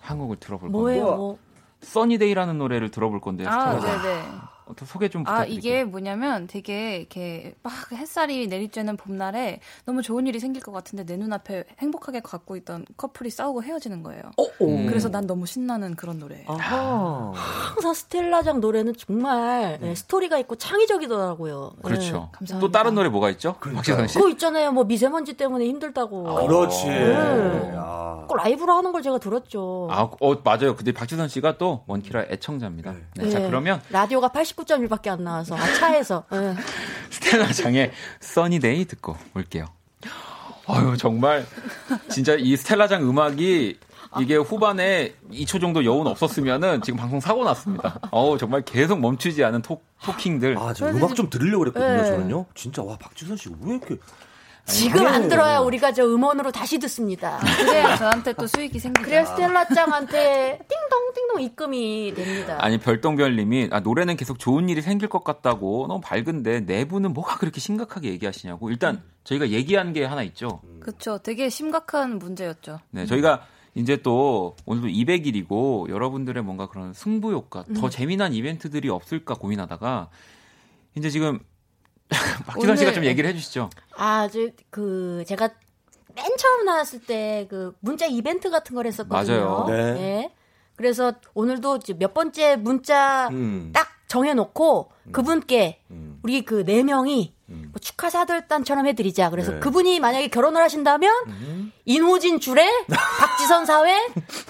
한 곡을 들어볼 뭐예요, 건데 뭐. 써니데이라는 노래를 들어볼 건데 아, 스텔라장 네네. 어떤 소개 좀 아, 부탁드릴게요. 이게 뭐냐면 되게 이렇게 막 햇살이 내리쬐는 봄날에 너무 좋은 일이 생길 것 같은데 내 눈앞에 행복하게 갖고 있던 커플이 싸우고 헤어지는 거예요. 음. 그래서 난 너무 신나는 그런 노래예요. 아하. 항상 스텔라장 노래는 정말 네, 스토리가 있고 창의적이더라고요. 네. 그렇죠. 감사합니다. 또 다른 노래 뭐가 있죠? 박지선 씨? 그거 있잖아요. 뭐 미세먼지 때문에 힘들다고. 그렇지. 네. 야. 꼭 라이브로 하는 걸 제가 들었죠. 아, 어, 맞아요. 근데 박지선 씨가 또 원키라 애청자입니다. 네, 자, 네. 그러면 라디오가 89.1밖에 안 나와서 아, 차에서. 네. 스텔라 장의 써니데이 듣고 올게요. 아유, 정말 진짜 이 스텔라 장 음악이 이게 후반에 2초 정도 여운 없었으면은 지금 방송 사고 났습니다. 어우, 정말 계속 멈추지 않은 톡, 토킹들. 아, 저 음악 좀 들으려고 그랬거든요, 네. 저는요. 진짜, 와, 박지선 씨왜 이렇게. 지금 안 들어야 우리가 저 음원으로 다시 듣습니다. 그래야 저한테 또 수익이 생기죠. 그래야 스텔라짱한테 띵동 띵동 입금이 됩니다. 아니 별똥별님이 아, 노래는 계속 좋은 일이 생길 것 같다고 너무 밝은데 내부는 뭐가 그렇게 심각하게 얘기하시냐고 일단 저희가 얘기한 게 하나 있죠. 그렇죠. 되게 심각한 문제였죠. 네, 저희가 이제 또 오늘도 200일이고 여러분들의 뭔가 그런 승부욕과 더 음. 재미난 이벤트들이 없을까 고민하다가 이제 지금 박지선 씨가 오늘- 좀 얘기를 해주시죠. 아, 저, 그, 제가 맨 처음 나왔을 때 그 문자 이벤트 같은 걸 했었거든요. 맞아요. 네. 예. 그래서 오늘도 이제 몇 번째 문자 음. 딱 정해놓고 그분께 음. 우리 그 네 명이 뭐 축하 사절단처럼 해드리자. 그래서 네. 그분이 만약에 결혼을 하신다면 인호진 줄에 박지선 사회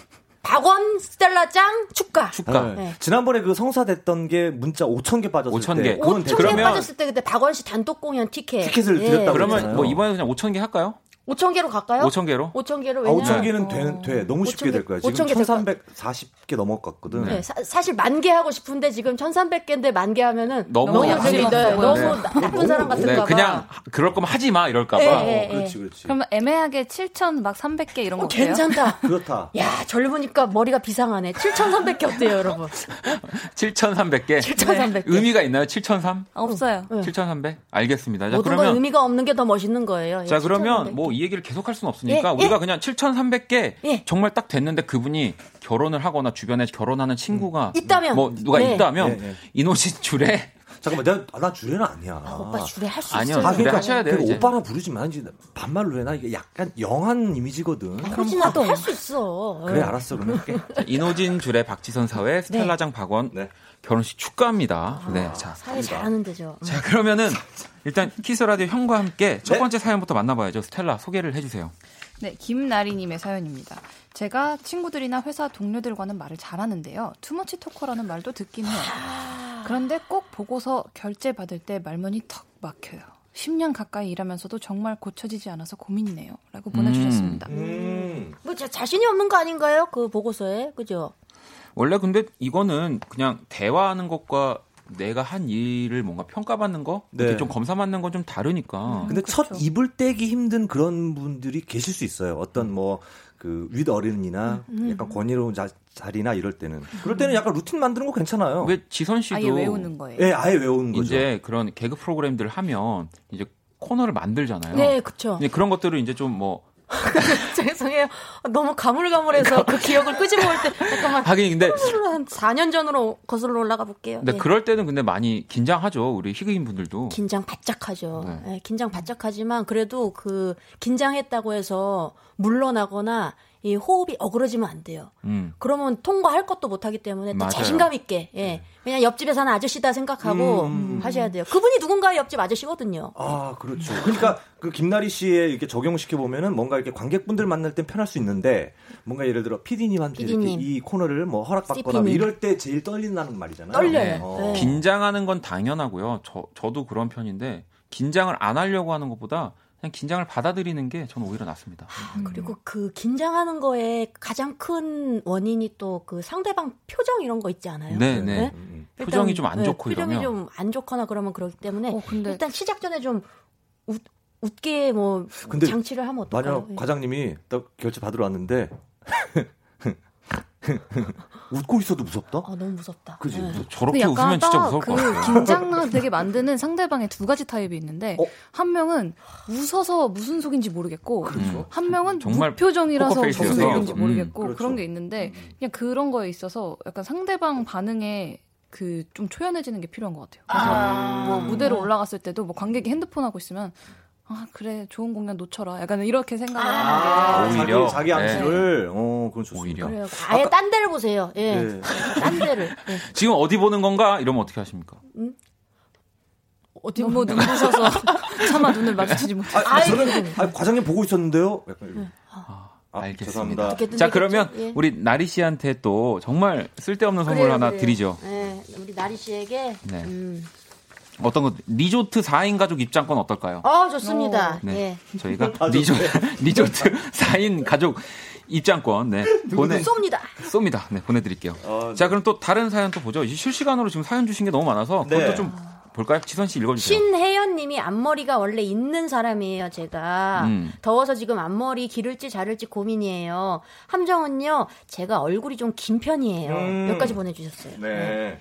박원 스텔라짱 축가. 축가. 네. 네. 지난번에 그 성사됐던 게 문자 5천 개 빠졌을 5,000때 개. 그건 5천 되죠. 개 그러면- 빠졌을 때 그때 박원 씨 단독 공연 티켓. 티켓을 드렸다고 그러면 그랬잖아요. 뭐 이번에 그냥 5천 개 할까요? 5천 개로 갈까요? 5천 개로? 5천 개로 아, 왜냐? 5천 개는 어. 돼, 돼. 너무 쉽게 5,000 개, 될 거야. 지금 5,000개 될 거야. 1340개 넘었거든. 네, 사, 실 만 개 하고 싶은데 지금 1,300개인데 만 개 하면은 너무 너무 약간 네, 약간 너무 네. 나쁜 사람 같은가 네, 봐. 그냥 그럴 거면 하지 마 이럴까 봐. 예, 어, 예. 그렇지, 그렇지. 그러면 애매하게 7천 막 300개 이런 거 어? 괜찮다. 그렇다. 야, 젊으니까 머리가 비상하네. 7,300개 어때요, 여러분? 7,300개. 7,300개. 의미가 있나요? 7,300? 없어요. 네. 7,300? 알겠습니다. 자, 모든 건 그러면 의미가 없는 게 더 멋있는 거예요. 자 예, 그러면 7,300. 뭐이 얘기를 계속 할 수는 없으니까 예, 우리가 예. 그냥 7,300개 예. 정말 딱 됐는데 그분이 결혼을 하거나 주변에 결혼하는 친구가 있다면. 뭐 누가 네. 있다면 예, 예. 인호진 주례 잠깐만, 내가 아, 나 주례는 아니야. 아, 오빠 주례 할수 아니요, 있어요. 아, 주례 그러니까 하셔야 돼요, 그. 오빠랑 부르지 마. 이제 반말로 해. 나 이게 약간 young한 이미지거든. 그렇지, 나도 할수 있어. 그래, 예. 알았어. 그럼 할게. 자, 인호진 주례 박지선 사회 스텔라장 박원 네. 결혼식 축가합니다. 네, 자. 사회 잘하는 데죠. 자 그러면은 일단 키스 라디오 형과 함께 첫 네. 번째 사연부터 만나봐야죠. 스텔라 소개를 해주세요. 네, 김나리님의 사연입니다. 제가 친구들이나 회사 동료들과는 말을 잘하는데요. too much talker라는 말도 듣긴 해요. 그런데 꼭 보고서 결제 받을 때 말문이 턱 막혀요. 10년 가까이 일하면서도 정말 고쳐지지 않아서 고민이네요. 라고 보내주셨습니다. 음. 뭐 자, 자신이 없는 거 아닌가요? 그 보고서에. 그죠? 원래 근데 이거는 그냥 대화하는 것과 내가 한 일을 뭔가 평가받는 거, 네. 이렇게 좀 검사받는 건 좀 다르니까. 근데 첫 그렇죠. 입을 떼기 힘든 그런 분들이 계실 수 있어요. 어떤 뭐, 그, 윗 어른이나 음, 약간 권위로운 자, 자리나 이럴 때는. 그럴 때는 약간 루틴 만드는 거 괜찮아요. 왜 지선 씨도 아예 외우는 거예요. 예, 아예 외우는 거죠. 이제 그런 개그 프로그램들을 하면 이제 코너를 만들잖아요. 네, 그쵸. 근데 그런 것들을 이제 좀 뭐 죄송해요. 너무 가물가물해서 그 기억을 끄집어올 때 잠깐만 하긴 근데 한 4년 전으로 거슬러 올라가 볼게요. 근데 예. 그럴 때는 근데 많이 긴장하죠. 우리 희극인 분들도. 긴장 바짝 하죠. 네. 예, 긴장 바짝 하지만 그래도 그 긴장했다고 해서 물러나거나 이 호흡이 어그러지면 안 돼요. 음. 그러면 통과할 것도 못하기 때문에 또. 자신감 있게 예. 그냥 옆집에 사는 아저씨다 생각하고 음. 하셔야 돼요. 그분이 누군가의 옆집 아저씨거든요. 아, 그렇죠. 그러니까 그 김나리 씨에 이렇게 적용시켜 보면은 뭔가 이렇게 관객분들 만날 땐 편할 수 있는데 뭔가 예를 들어 PD님한테 이렇게 PD님. 이 코너를 뭐 허락받거나 뭐. 이럴 때 제일 떨린다는 말이잖아요. 떨려요. 네. 어. 네. 긴장하는 건 당연하고요. 저 저도 그런 편인데 긴장을 안 하려고 하는 것보다 그냥 긴장을 받아들이는 게 저는 오히려 낫습니다. 아, 그리고 그 긴장하는 거에 가장 큰 원인이 또 그 상대방 표정 이런 거 있지 않아요? 네, 네. 음, 일단, 표정이 좀안 네, 좋고 표정이 이러면 좀안 좋거나 그러면 그러기 때문에 어, 근데 일단 시작 전에 좀 웃, 웃게 뭐 근데 장치를 하면 어떨까요? 만약 과장님이 딱 결제 받으러 왔는데 웃고 있어도 무섭다? 아 너무 무섭다. 그지? 네. 저렇게 웃으면 약간 진짜 것그 같아요. 긴장을 되게 만드는 상대방의 두 가지 타입이 있는데 어? 한 명은 웃어서 무슨 속인지 모르겠고 그렇죠. 한 명은 정말 무표정이라서. 무슨 속인지 음, 모르겠고 그렇죠. 그런 게 있는데 그냥 그런 거에 있어서 약간 상대방 반응에 그 좀 초연해지는 게 필요한 것 같아요. 그래서 뭐 무대로 올라갔을 때도 뭐 관객이 핸드폰 하고 있으면 아 그래 좋은 공연 놓쳐라 약간 이렇게 생각을 하는 게 아, 오히려, 자기, 자기 네. 암시를 어 그건 좋습니다. 오히려. 그래요. 아예 딴 데를 보세요. 예. 네. 딴 데를. 예. 지금 어디 보는 건가? 이러면 어떻게 하십니까? 어디 너무 눈부셔서 차마 눈을 마주치지 못해. 아. 저는 아, 과장님 보고 있었는데요. 약간 이런. 아, 알겠습니다. 죄송합니다. 어떻게든 자? 그러면 예. 우리 나리 씨한테 또 정말 쓸데없는 선물 그래요, 하나 그래요. 드리죠. 네, 우리 나리 씨에게. 네. 음. 어떤 거 리조트 4인 가족 입장권 어떨까요? 어 좋습니다. 네. 예. 저희가 리조, 리조트 4인 가족 입장권 네 보내 쏩니다. 쏩니다. 네 보내드릴게요. 어, 자 그럼 또 다른 사연 또 보죠. 실시간으로 지금 사연 주신 게 너무 많아서 그것도 네. 좀 볼까요? 지선 씨 읽어주세요. 신혜연님이 앞머리가 원래 있는 사람이에요, 제가. 음. 더워서 지금 앞머리 기를지 자를지 고민이에요. 함정은요, 제가 얼굴이 좀 긴 편이에요. 음. 여기까지 보내주셨어요. 네.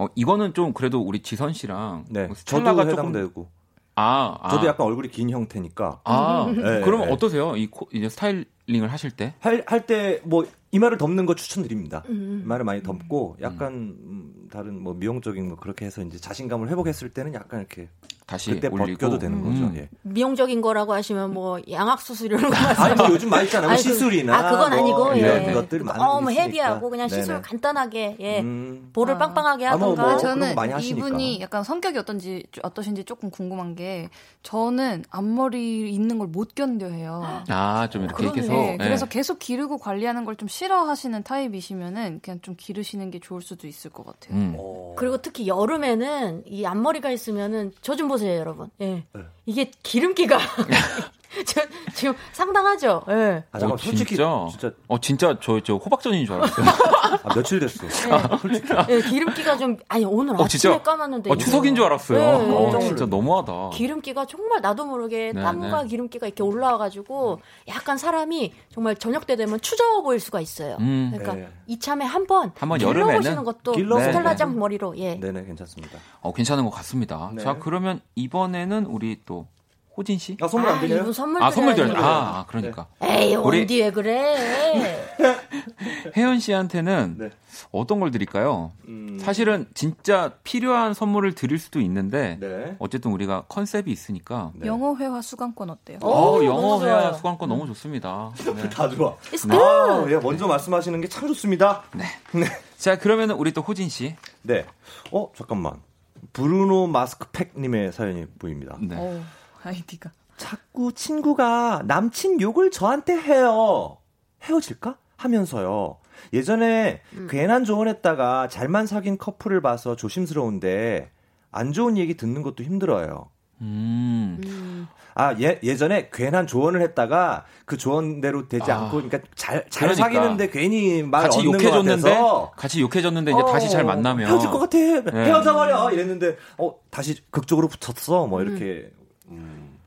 어, 이거는 좀 그래도 우리 지선 씨랑 네. 뭐 저도 스텔라가 조금 해당되고. 아, 아. 저도 약간 얼굴이 긴 형태니까. 아, 네, 그러면 네. 어떠세요? 이 코, 이제 스타일링을 하실 때? 할 할 때 뭐 이마를 덮는 거 추천드립니다. 음. 이마를 많이 덮고 약간 음, 다른 뭐 미용적인 거 그렇게 해서 이제 자신감을 회복했을 때는 약간 이렇게 다시 그때 올리고 벗겨도 되는 거죠. 음. 예. 미용적인 거라고 하시면 뭐 양악 수술 이런 거 아니 뭐 요즘 많이 있잖아요. 뭐 아니, 그- 시술이나 아, 그건 뭐 아니고, 이런 예. 것들 많은 너무 있으니까. 헤비하고 그냥 시술 네네. 간단하게, 예. 음. 볼을 아. 빵빵하게 아, 뭐, 하던가. 뭐. 저는 많이. 이분이 약간 성격이 어떤지 어떠신지 조금 궁금한 게 저는 앞머리 있는 걸 못 견뎌해요. 아, 좀 이렇게. 계속. 네, 예. 그래서 계속 기르고 관리하는 걸좀 싫어하시는 타입이시면은 그냥 좀 기르시는 게 좋을 수도 있을 것 같아요. 음. 어. 그리고 특히 여름에는 이 앞머리가 있으면은 저 좀 보세요, 여러분. 예. 네. 이게 기름기가 저, 지금 상당하죠. 예. 아, 잠깐 어, 솔직히 진짜? 진짜 어, 진짜 저, 저 호박전인 줄 알았어요. 아, 며칠 됐어. 솔직히. 예, 기름기가 좀 아니 오늘 어, 아침에 진짜? 감았는데 어, 추석인 줄 알았어요. 네, 어, 네. 진짜 너무하다. 기름기가 정말 나도 모르게 네, 땀과 네. 기름기가 이렇게 올라와가지고 약간 사람이 정말 저녁 때 되면 추저워 보일 수가 있어요. 음. 그러니까 네. 이참에 한번 한번 길러보시는 여름에는 것도 길러보고. 스텔라장 머리로 예. 네네 괜찮습니다. 어, 괜찮은 것 같습니다. 네. 자, 그러면 이번에는 우리 또 호진 씨? 아 선물 안 아, 드려요? 이분 선물 아, 선물 드려야지. 드려. 아, 아, 그러니까. 에이 우리- 원디 왜 그래? 혜연 씨한테는 네. 어떤 걸 드릴까요? 음, 사실은 진짜 필요한 선물을 드릴 수도 있는데 네. 어쨌든 우리가 컨셉이 있으니까 네. 영어 회화 수강권 어때요? 오, 어, 영어 너무 회화 좋아요. 수강권 너무 좋습니다. 네. 다 좋아. 네. 아, 예, 먼저 말씀하시는 게 참 좋습니다. 네. 자, 그러면 우리 또 호진 씨. 네. 어, 잠깐만. 브루노 마스크팩 님의 사연이 보입니다. 네. 어, 아이디가. 자꾸 친구가 남친 욕을 저한테 해요. 헤어질까? 하면서요. 예전에 괜한 조언했다가 잘만 사귄 커플을 봐서 조심스러운데 안 좋은 얘기 듣는 것도 힘들어요. 음. 아, 예, 예전에 괜한 조언을 했다가 그 조언대로 되지 아. 않고, 그러니까 잘, 잘 그러니까. 사귀는데 괜히 말 같이 욕해줬는데 같아서 같이 욕해줬는데 이제 어, 다시 잘 만나면 헤어질 것 같아. 네. 헤어져 버려. 이랬는데, 어, 다시 극적으로 붙였어. 뭐, 이렇게.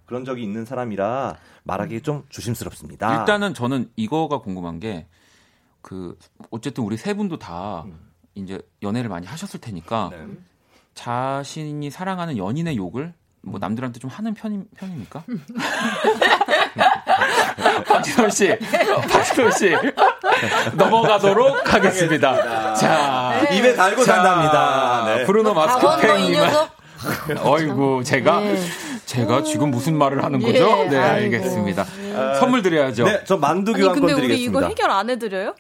음, 그런 적이 있는 사람이라 말하기 좀 조심스럽습니다. 일단은 저는 이거가 궁금한 게 그 어쨌든 우리 세 분도 다 이제 연애를 많이 하셨을 테니까 네. 자신이 사랑하는 연인의 욕을 뭐 남들한테 좀 하는 편 편입니까? 박지선 씨, 박지선 씨 넘어가도록 하겠습니다. 자, 입에 달고 자, 산답니다. 네. 브루노 마스크팽님은 녀석. 어이구 제가 네. 제가 지금 무슨 말을 하는 거죠? 예, 네, 아이고. 알겠습니다. 선물 드려야죠. 네, 저 만두 교환권 근데 우리 드리겠습니다. 이거 해결 안 해드려요?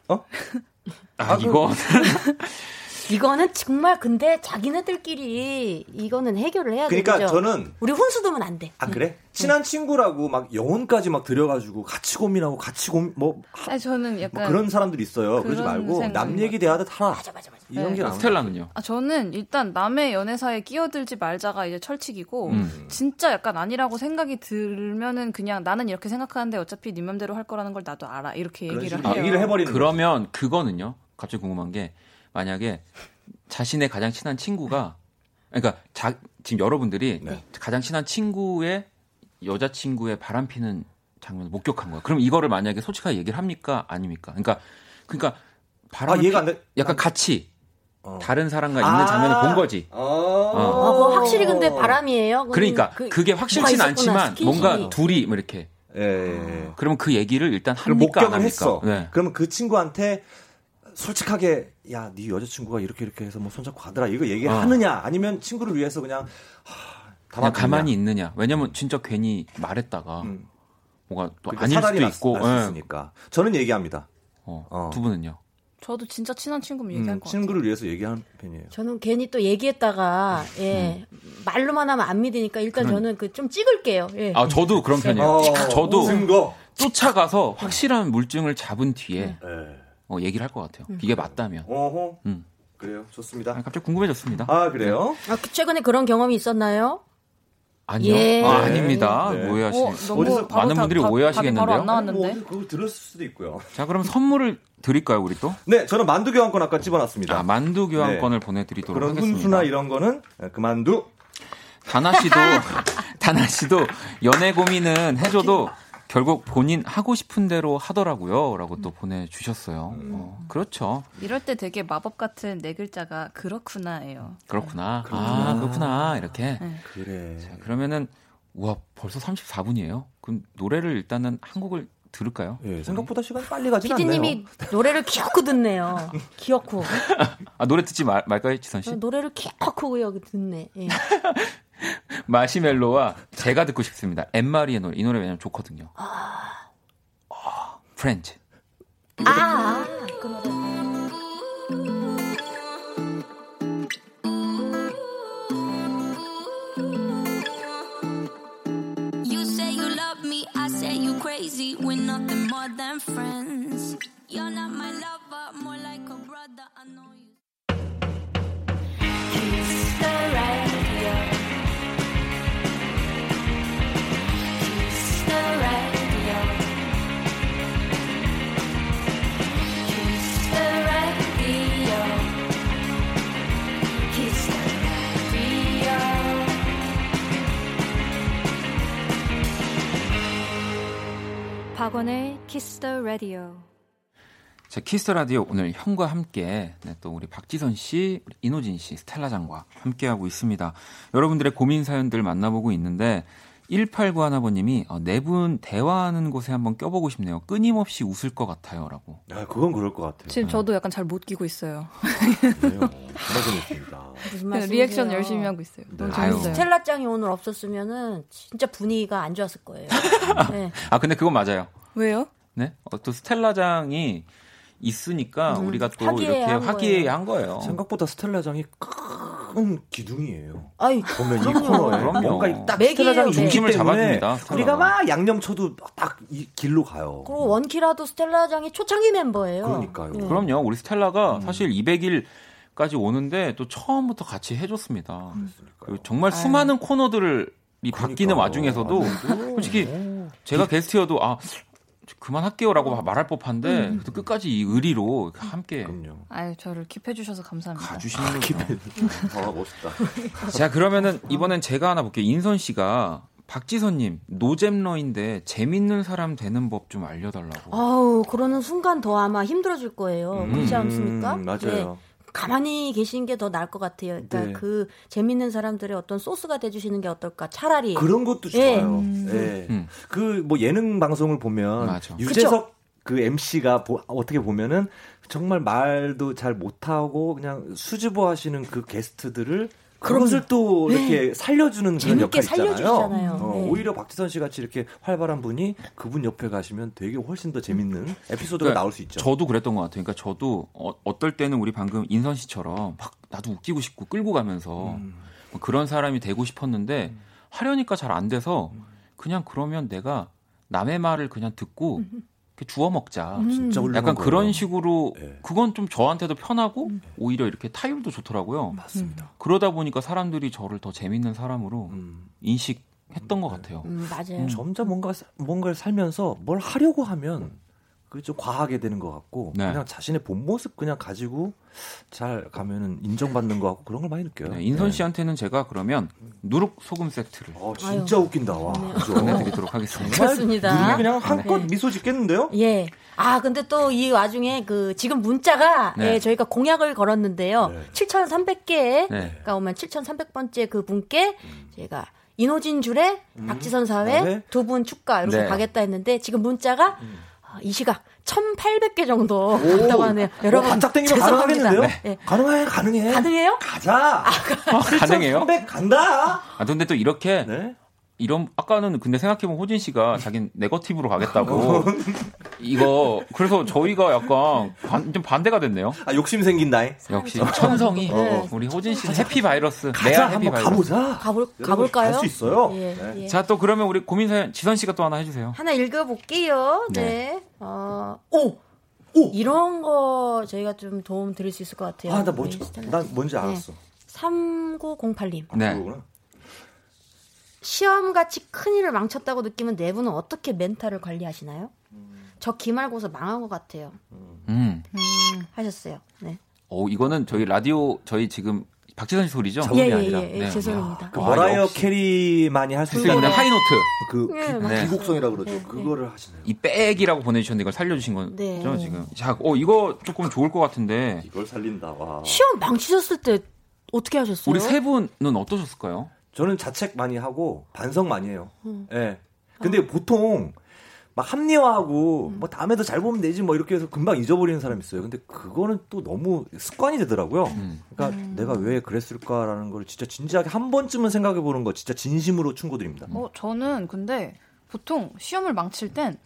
아, 이거 이거는 정말 근데 자기네들끼리 이거는 해결을 해야 그러니까 되죠. 저는 우리 훈수 두면 안 돼. 아 그래? 친한 친구라고 막 영혼까지 막 들여가지고 같이 고민하고 같이 고민 뭐, 하- 아니 저는 뭐 약간 그런 사람들이 있어요. 그러지 말고 남것 얘기 대하듯 하라. 맞아 맞아 맞아. 이런 게 나은 스텔라는요. 아, 저는 일단 남의 연애사에 끼어들지 말자가 이제 철칙이고, 음. 진짜 약간 아니라고 생각이 들면은 그냥 나는 이렇게 생각하는데 어차피 네 맘대로 할 거라는 걸 나도 알아. 이렇게 얘기를 해요. 얘기를 해버리는. 그러면 그거는요. 갑자기 궁금한 게 만약에 자신의 가장 친한 친구가 그러니까 자, 지금 여러분들이 네. 가장 친한 친구의 여자 친구의 바람 피는 장면을 목격한 거예요. 그럼 이거를 만약에 솔직하게 얘기를 합니까? 아닙니까? 그러니까 그러니까 바람 아안 돼. 약간 같이 어. 다른 사람과 있는 장면을 본 거지. 어. 아, 확실히 근데 바람이에요. 그러니까 그- 그, 게 확실치는 않지만 스킨십이. 뭔가 둘이 뭐 이렇게 예, 예. 예. 그러면 그 얘기를 일단 합니까 안 목격을 합니까? 했어. 네. 그러면 그 친구한테 솔직하게 야, 네 여자친구가 이렇게 이렇게 해서 뭐 손잡고 가더라. 이거 얘기하느냐? 아니면 친구를 위해서 그냥 하, 그냥? 가만히 있느냐. 왜냐면 진짜 괜히 말했다가 음. 뭐가 또 그러니까 아닐 수도 났- 있고. 날수 예. 있으니까. 저는 얘기합니다. 어, 어. 두 분은요? 저도 진짜 친한 친구면 얘기할 음, 것 같아요. 친구를 위해서 얘기하는 편이에요. 저는 괜히 또 얘기했다가 예 말로만 하면 안 믿으니까 일단 그러니- 저는 그 좀 찍을게요. 예. 아, 저도 그런 편이에요. 어, 저도 증거. 쫓아가서 확실한 물증을 잡은 뒤에 예. 어, 얘기를 할 것 같아요. 이게 맞다면. 어허. 음. 그래요. 아, 좋습니다. 갑자기 궁금해졌습니다. 아, 그래요? 아, 그 최근에 그런 경험이 있었나요? 아니요. 예. 아, 아닙니다. 네. 오해하시. 어, 너무 어디서 바로 많은 다- 분들이 다- 오해하시겠는데요. 바로 안뭐 나왔는데. 어디 그거 들었을 수도 있고요. 자, 그럼 선물을 드릴까요, 우리 또? 네, 저는 만두 교환권 아까 집어놨습니다. 아, 만두 교환권을 보내드리도록 그런 하겠습니다. 훈수나 이런 거는 그만두. 다나 씨도 다나 씨도 연애 고민은 해줘도 결국 본인 하고 싶은 대로 하더라고요.라고 또 보내주셨어요. 어, 그렇죠. 이럴 때 되게 마법 같은 네 글자가 그렇구나예요. 그렇구나. 아 그렇구나 이렇게. 네. 그래. 자, 그러면은 우와 벌써 34분이에요. 그럼 노래를 일단은 한 곡을 들을까요? 예, 생각보다 시간이 빨리 가진 않네요. 피디님이 노래를 기어코 듣네요. 기어코. 아 노래 듣지 말, 말까요, 지선 씨? 노래를 기어코 여기 듣네. 예. 마시멜로와 제가 듣고 싶습니다. 엠마리의 노래. 이 노래 왜냐면 좋거든요. 아, 프렌즈. 아, 박원의 키스 더 라디오. 자, 키스 라디오 오늘 형과 함께 네, 또 우리 박지선 씨, 우리 인호진 씨, 스텔라 장과 함께 하고 있습니다. 여러분들의 고민 사연들 만나보고 있는데 1891아버님이 어, 네분 대화하는 곳에 한번 껴보고 싶네요. 끊임없이 웃을 것 같아요라고. 아, 그건 그럴 것 같아요. 지금 저도 약간 잘 못 끼고 있어요. 말씀이세요? 리액션 열심히 하고 있어요. 너무 아유. 재밌어요. 스텔라 짱이 오늘 없었으면은 진짜 분위기가 안 좋았을 거예요. 네. 아 근데 그건 맞아요. 왜요? 네? 어, 또 스텔라장이 있으니까 음, 우리가 또 이렇게 화기애애한 거예요. 생각보다 스텔라장이 큰 기둥이에요. 아이, 보면 이 그럼요. 코너에 그럼요. 뭔가 이딱 맥이에요. 중심 중심을 잡아줍니다, 스텔라가. 우리가 막 양념 쳐도 딱 이 길로 가요. 그리고 원키라도 스텔라장이 초창기 멤버예요. 그러니까요. 네. 그럼요. 우리 스텔라가 음. 사실 200일 까지 오는데 또 처음부터 같이 해줬습니다. 정말 수많은 코너들을 이 바뀌는 그러니까요. 와중에서도 아, 솔직히 제가 게스트여도 아 그만할게요라고 말할 법한데 그래도 끝까지 이 의리로 함께 그럼요. 아유, 저를 킵해 주셔서 감사합니다. 가주시는 거죠. 아, 멋있다. 자 그러면은 이번엔 제가 하나 볼게요. 인선 씨가 박지선님 노잼러인데 재밌는 사람 되는 법 좀 알려달라고. 아우, 그러는 순간 더 아마 힘들어질 거예요. 그렇지 않습니까? 음, 맞아요. 네. 가만히 계신 게더 나을 것 같아요. 그러니까 네. 그 재밌는 사람들의 어떤 소스가 돼주시는 게 어떨까? 차라리. 그런 것도 예. 좋아요. 음. 예. 음. 그뭐 예능 방송을 보면 맞아. 유재석 그 MC가 어떻게 보면은 정말 말도 잘 못하고 그냥 수줍어 하시는 그 게스트들을 그것을 또 이렇게 살려주는 그런 재밌게 역할이 있잖아요. 살려주시잖아요. 어, 네. 오히려 박지선 씨 같이 이렇게 활발한 분이 그분 옆에 가시면 되게 훨씬 더 재밌는 에피소드가 그러니까 나올 수 있죠. 저도 그랬던 것 같아요. 그러니까 저도 어, 떨 때는 우리 방금 인선 씨처럼 막 나도 웃기고 싶고 끌고 가면서 음. 뭐 그런 사람이 되고 싶었는데 하려니까 잘 안 돼서 그냥 그러면 내가 남의 말을 그냥 듣고 이렇게 주워 먹자. 진짜 훌륭한 약간 거예요. 그런 식으로 네. 그건 좀 저한테도 편하고 오히려 이렇게 타율도 좋더라고요. 맞습니다. 그러다 보니까 사람들이 저를 더 재밌는 사람으로 음. 인식했던 것 같아요. 음, 맞아요. 점점 뭔가 뭔가를 살면서 뭘 하려고 하면 그게 좀 과하게 되는 것 같고 네. 그냥 자신의 본 모습 그냥 가지고 잘 가면은 인정받는 것 같고 그런 걸 많이 느껴요. 네, 인선 네. 씨한테는 제가 그러면 누룩 소금 세트를 어, 진짜 웃긴다 와. 네. 그죠? 보내드리도록 하겠습니다. 그렇습니다. 눈이 그냥 한껏 네. 미소 짓겠는데요? 예. 아, 근데 또 이 와중에 그 지금 문자가 네. 예, 저희가 공약을 걸었는데요. 네. 7,300개. 네. 가 오면 7,300번째 그 분께 제가 이노진 줄에 박지선 사회 네. 두분 축가 이렇게 네. 가겠다 했는데 지금 문자가 어, 이 시각 1,800개 정도 왔다고 하네요. 여러분 반짝 땡기면 죄송합니다. 가능하겠는데요? 네. 가능해, 가능해. 가능해요? 가자. 가능해요? 300 간다. 아 근데 또 이렇게 네. 이런 아까는 근데 생각해보면 호진 씨가 자기는 네거티브로 가겠다고 이거 그래서 저희가 약간 반, 좀 반대가 됐네요. 아, 욕심 생긴다. 역시 천성이 네. 우리 호진 씨는 해피 바이러스 가자, 내야 해피 한번 바이러스. 가보자. 가볼 가볼까요? 갈 수 있어요. 예, 네. 예. 자또 그러면 우리 고민 사연 지선 씨가 또 하나 해주세요. 하나 읽어볼게요. 네. 네. 어, 오! 오! 이런 거 저희가 좀 도움 드릴 수 있을 것 같아요. 아, 나 뭔지, 스텔라 난 씨. 뭔지 네. 알았어. 3908님. 네. 그거구나. 시험같이 큰 일을 망쳤다고 느끼면 네 분은 어떻게 멘탈을 관리하시나요? 저 기말고사 망한 것 같아요. 음. 하셨어요. 네. 오, 이거는 저희 라디오 저희 지금 박지선 씨 소리죠? 예, 게 예, 아니라. 예, 예, 네. 죄송합니다. 그 와, 머라이어 역시. 캐리만이 할 수 있는 high note. 그 예, 비- 맞아요. 비곡성이라 그러죠. 네, 그거를 하시네요. 이 백이라고 보내주셨는데 이걸 살려주신 거죠 네. 지금. 자, 어 이거 조금 좋을 것 같은데 이걸 살린다. 와. 시험 망치셨을 때 어떻게 하셨어요? 우리 세 분은 어떠셨을까요? 저는 자책 많이 하고 반성 많이 해요. 음. 예. 근데 보통 막 합리화하고 뭐 다음에도 잘 보면 되지 뭐 이렇게 해서 금방 잊어버리는 사람 있어요. 근데 그거는 또 너무 습관이 되더라고요. 음. 그러니까 내가 왜 그랬을까라는 걸 진짜 진지하게 한 번쯤은 생각해 보는 거 진짜 진심으로 충고드립니다. 어, 저는 근데 보통 시험을 망칠 땐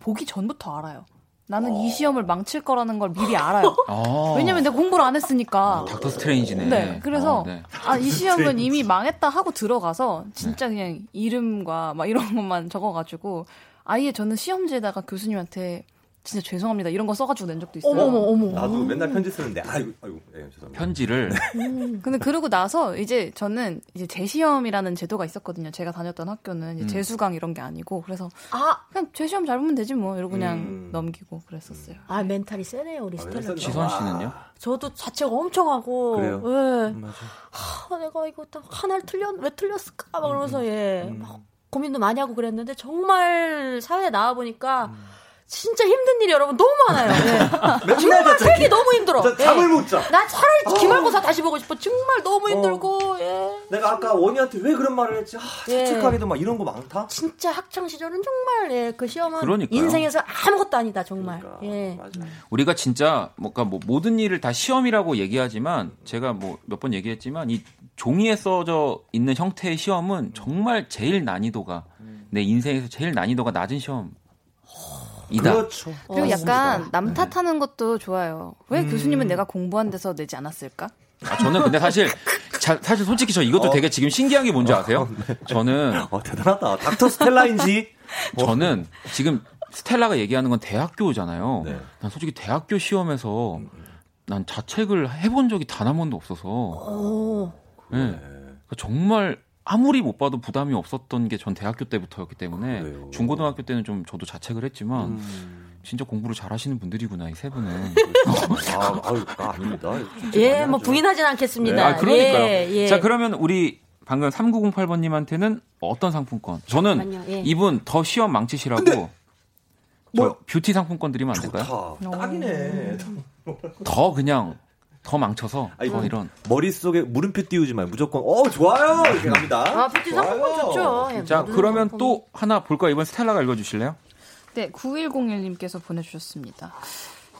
보기 전부터 알아요. 나는 이 시험을 망칠 거라는 걸 미리 알아요. 아. 왜냐면 내가 공부를 안 했으니까. 닥터 스트레인지네. 네, 그래서 어, 네. 아, 이 시험은 이미 망했다 하고 들어가서 진짜 그냥 이름과 막 이런 것만 적어 가지고 아예 저는 시험지에다가 교수님한테 진짜 죄송합니다 이런 거 써가지고 낸 적도 있어요. 어머머 어머. 나도 맨날 편지 쓰는데 아이고 아이고 예, 죄송합니다. 편지를 근데 그러고 나서 이제 저는 이제 재시험이라는 제도가 있었거든요. 제가 다녔던 학교는 이제 음. 재수강 이런 게 아니고 그래서 아, 그냥 재시험 잘 보면 되지 뭐 이러고 그냥 음. 넘기고 그랬었어요. 아 멘탈이 세네요 우리 아, 스텔라. 멘탈이 지선 씨는요? 저도 자책 엄청 하고. 그래요? 예. 음, 맞아. 아, 내가 이거 다 하나를 틀렸 왜 틀렸을까 막 그러면서 예. 음. 막 고민도 많이 하고 그랬는데 정말 사회에 나와 보니까 음. 진짜 힘든 일이 여러분 너무 많아요. 예. 맨날 정말. 살기 너무 힘들어. 예. 잠을 못 자. 나 차라리 기말고사 다시 보고 싶어. 정말 너무 힘들고 예. 내가 아까 원희한테 왜 그런 말을 했지? 아, 예. 자책하게도 막 이런 거 많다. 진짜 학창 시절은 정말 예, 그 시험은 그러니까요. 인생에서 아무것도 아니다 정말. 그러니까, 예. 맞아. 우리가 진짜 뭔가 뭐 모든 일을 다 시험이라고 얘기하지만 제가 뭐 몇 번 얘기했지만 이 종이에 써져 있는 형태의 시험은 정말 제일 난이도가 내 인생에서 제일 난이도가 낮은 시험 이다. 그렇죠. 그리고 어, 약간 남 탓하는 것도 좋아요. 왜 교수님은 내가 공부한 데서 내지 않았을까? 아, 저는 근데 사실 자- 사실 솔직히 저 이것도 되게 지금 신기한 게 뭔지 아세요? 저는 어 대단하다. 닥터 스텔라인지. 저는 지금 스텔라가 얘기하는 건 대학교잖아요. 네. 난 솔직히 대학교 시험에서 난 자책을 해본 적이 단 한 번도 없어서 오. 예. 그러니까 정말 아무리 못 봐도 부담이 없었던 게 전 대학교 때부터였기 때문에 그래요. 중고등학교 때는 좀 저도 자책을 했지만 음. 진짜 공부를 잘하시는 분들이구나 이 세 분은. 아, 아유, 아, 아닙니다. 진짜 예, 뭐. 부인하진 않겠습니다. 네. 아 그러니까요. 예, 예. 자 그러면 우리 방금 3908번님한테는 어떤 상품권? 저는 잠깐만요, 예. 이분 더 시험 망치시라고 저 뷰티 상품권 드리면 안 될까요? 좋다. 딱이네. 더 그냥 더 망쳐서 아니, 더 이런 머릿속에 물음표 띄우지 말고 무조건 어 좋아요 이렇게 갑니다. 아, 뷰티 상품권 좋죠. 예, 자 그러면 상품. 또 하나 볼까요? 이번 스텔라가 읽어주실래요? 네, 9101님께서 보내주셨습니다.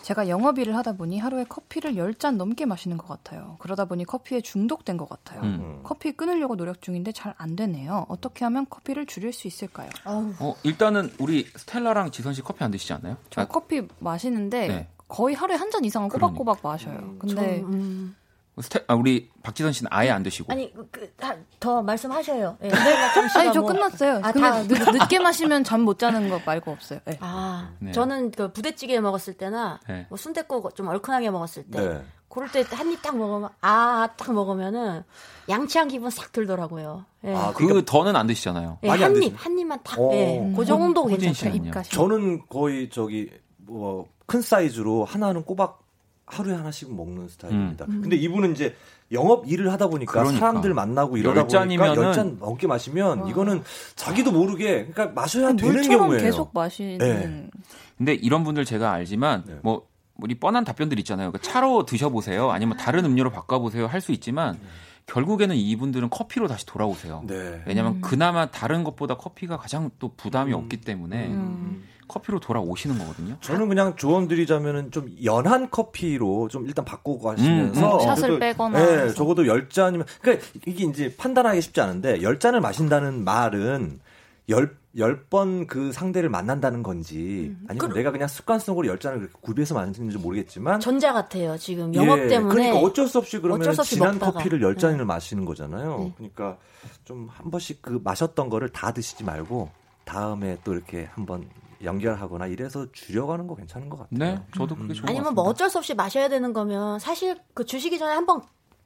제가 영업일을 하다 보니 하루에 커피를 10잔 넘게 마시는 것 같아요. 그러다 보니 커피에 중독된 것 같아요. 음. 커피 끊으려고 노력 중인데 잘 안 되네요. 어떻게 하면 커피를 줄일 수 있을까요? 어 일단은 우리 스텔라랑 지선 씨 커피 안 드시지 않나요? 저 아, 커피 마시는데 네. 거의 하루에 한 잔 이상은 꼬박꼬박 마셔요. 근데 저, 음. 스텔 아, 우리 박지선 씨는 아예 안 드시고 아니 그, 다, 더 말씀하셔요. 예. 아니 저 뭐- 끝났어요. 아, 근데 다- 늦, 늦게 마시면 잠 못 자는 거 말고 없어요. 네. 아, 네. 저는 그 부대찌개 먹었을 때나 네. 뭐 순댓국 좀 얼큰하게 먹었을 때 네. 그럴 때 한 입 딱 먹으면 아 딱 먹으면은 양치한 기분 싹 들더라고요. 예. 아, 그 그러니까 더는 안 드시잖아요. 예, 많이 안한 드시네. 입, 한 입만 딱, 어. 예. 그 정도 괜찮아요. 저는 거의 저기 뭐 큰 사이즈로 하나는 꼬박 하루에 하나씩 먹는 스타일입니다. 근데 이분은 이제 영업 일을 하다 보니까 그러니까. 사람들 만나고 이러다 잔이면은- 보니까 열잔 넘게 마시면 이거는 자기도 모르게 그러니까 마셔야 되는 경우예요. 계속 마시는 네. 근데 이런 분들 제가 알지만 네. 뭐 우리 뻔한 답변들 있잖아요. 그러니까 차로 드셔보세요. 아니면 다른 음료로 바꿔보세요. 할 수 있지만 결국에는 이분들은 커피로 다시 돌아오세요. 네. 왜냐하면 그나마 다른 것보다 커피가 가장 또 부담이 없기 때문에 음. 커피로 돌아오시는 거거든요. 저는 그냥 조언 드리자면은 좀 연한 커피로 좀 일단 바꾸고 음, 가시면서 음. 샷을 그래도, 빼거나 네, 해서. 적어도 10잔이면 그러니까 이게 이제 판단하기 쉽지 않은데 10잔을 마신다는 말은 열, 열번그 상대를 만난다는 건지 아니면 내가 그냥 습관성으로 10잔을 그렇게 구비해서 마시는지 모르겠지만 전자 같아요. 지금 영업 예, 때문에. 그러니까 어쩔 수 없이 그러면 어쩔 수 없이 진한 먹다가. 커피를 열 네. 잔을 마시는 거잖아요. 네. 그러니까 좀 한 번씩 그 마셨던 거를 다 드시지 말고 다음에 또 이렇게 한번 연결하거나 이래서 줄여가는 거 괜찮은 것 같아요. 네, 저도 그게 좋은 것 아니면. 뭐 어쩔 수 없이 마셔야 되는 거면 사실 그 주시기 전에 한번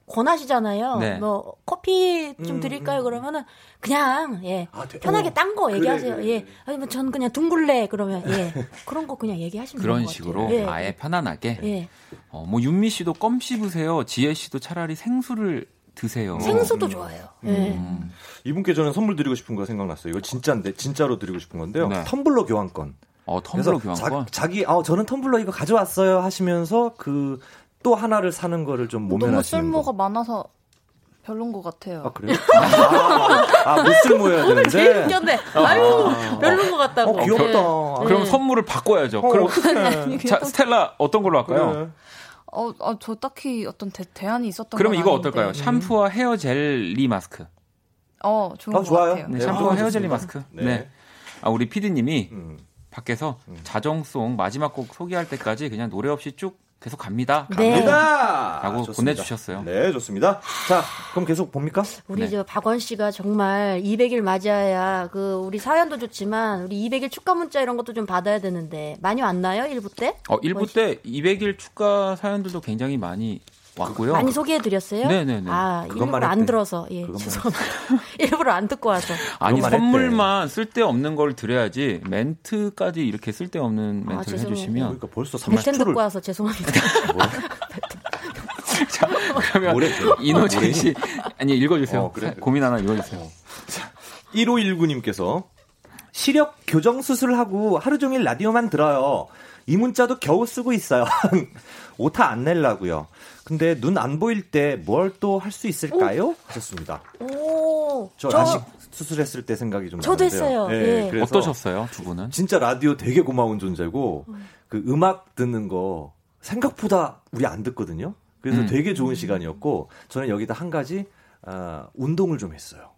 권하시잖아요. 네. 뭐 커피 좀 음, 드릴까요? 음. 그러면은 그냥 예 아, 돼- 편하게 어, 딴거 그래, 얘기하세요. 그래, 예 그래. 아니면 전 그냥 둥글레 그러면 예 그런 거 그냥 얘기하시면 그런 식으로 같아요. 예. 아예 편안하게. 예. 어, 뭐 윤미 씨도 껌 씹으세요. 지혜 씨도 차라리 생수를 드세요. 생수도 좋아요. 예. 음. 이분께 저는 선물 드리고 싶은 거 생각났어요. 이거 진짜인데 진짜로 드리고 싶은 건데요. 네. 텀블러 교환권. 어, 텀블러 교환권. 자, 기 아, 저는 텀블러 이거 가져왔어요 하시면서 그 또 하나를 사는 거를 좀 너무 모면하시는 쓸모가 거. 많아서 별론 것 같아요. 아 그래요? 아, 아, 못 쓸모여야 오늘 제일 되는데. 웃겼네. 아유 별론 것 같다고. 어, 귀엽다. 예. 아, 그럼 예. 선물을 바꿔야죠. 어, 그럼. 자, 스텔라 어떤 걸로 할까요? 그래. 어, 아, 저 딱히 어떤 대, 대안이 있었던 그러면 건 이거 아닌데. 어떨까요? 샴푸와 헤어 젤리 마스크. 어, 좋은 아, 것 좋아요. 같아요. 네, 네, 샴푸와 아, 헤어 젤리. 마스크. 네. 네. 아, 우리 피디님이 음. 밖에서 자정송 마지막 곡 소개할 때까지 그냥 노래 없이 쭉 계속 갑니다. 네. 갑니다. 라고 좋습니다. 보내주셨어요. 네, 좋습니다. 자, 그럼 계속 봅니까? 우리 네. 저 박원 씨가 정말 200일 맞이해야 그 우리 사연도 좋지만 우리 200일 축하 문자 이런 것도 좀 받아야 되는데 많이 왔나요? 1부 때? 어, 1부 때 200일 축가 사연들도 굉장히 많이 왔고요. 많이 소개해 드렸어요? 네네네. 아, 일부러 안. 들어서. 예, 죄송합니다. 일부러 안 듣고 와서. 아니 그것만 했대. 선물만 쓸데없는 걸 드려야지 멘트까지 이렇게 쓸데없는 아, 멘트를 죄송해요. 해주시면 그러니까 벌써 백텐 30초를 듣고 와서 죄송합니다. 자, 그러면? 이노진? 씨 아니 읽어주세요. 어, 그래. 고민 하나 읽어주세요. 1519님께서 시력 교정 수술하고 하루 종일 라디오만 들어요. 이 문자도 겨우 쓰고 있어요. 오타 안 내려고요. 근데 눈 안 보일 때 뭘 또 할 수 있을까요? 하셨습니다. 오, 저, 저, 라식 수술했을 때 생각이 좀 저도 나는데요. 했어요. 예, 예. 그래서 어떠셨어요, 두 분은? 진짜 라디오 되게 고마운 존재고 그 음악 듣는 거 생각보다 우리 안 듣거든요. 그래서 음. 되게 좋은 시간이었고 저는 여기다 한 가지 아, 운동을 좀 했어요.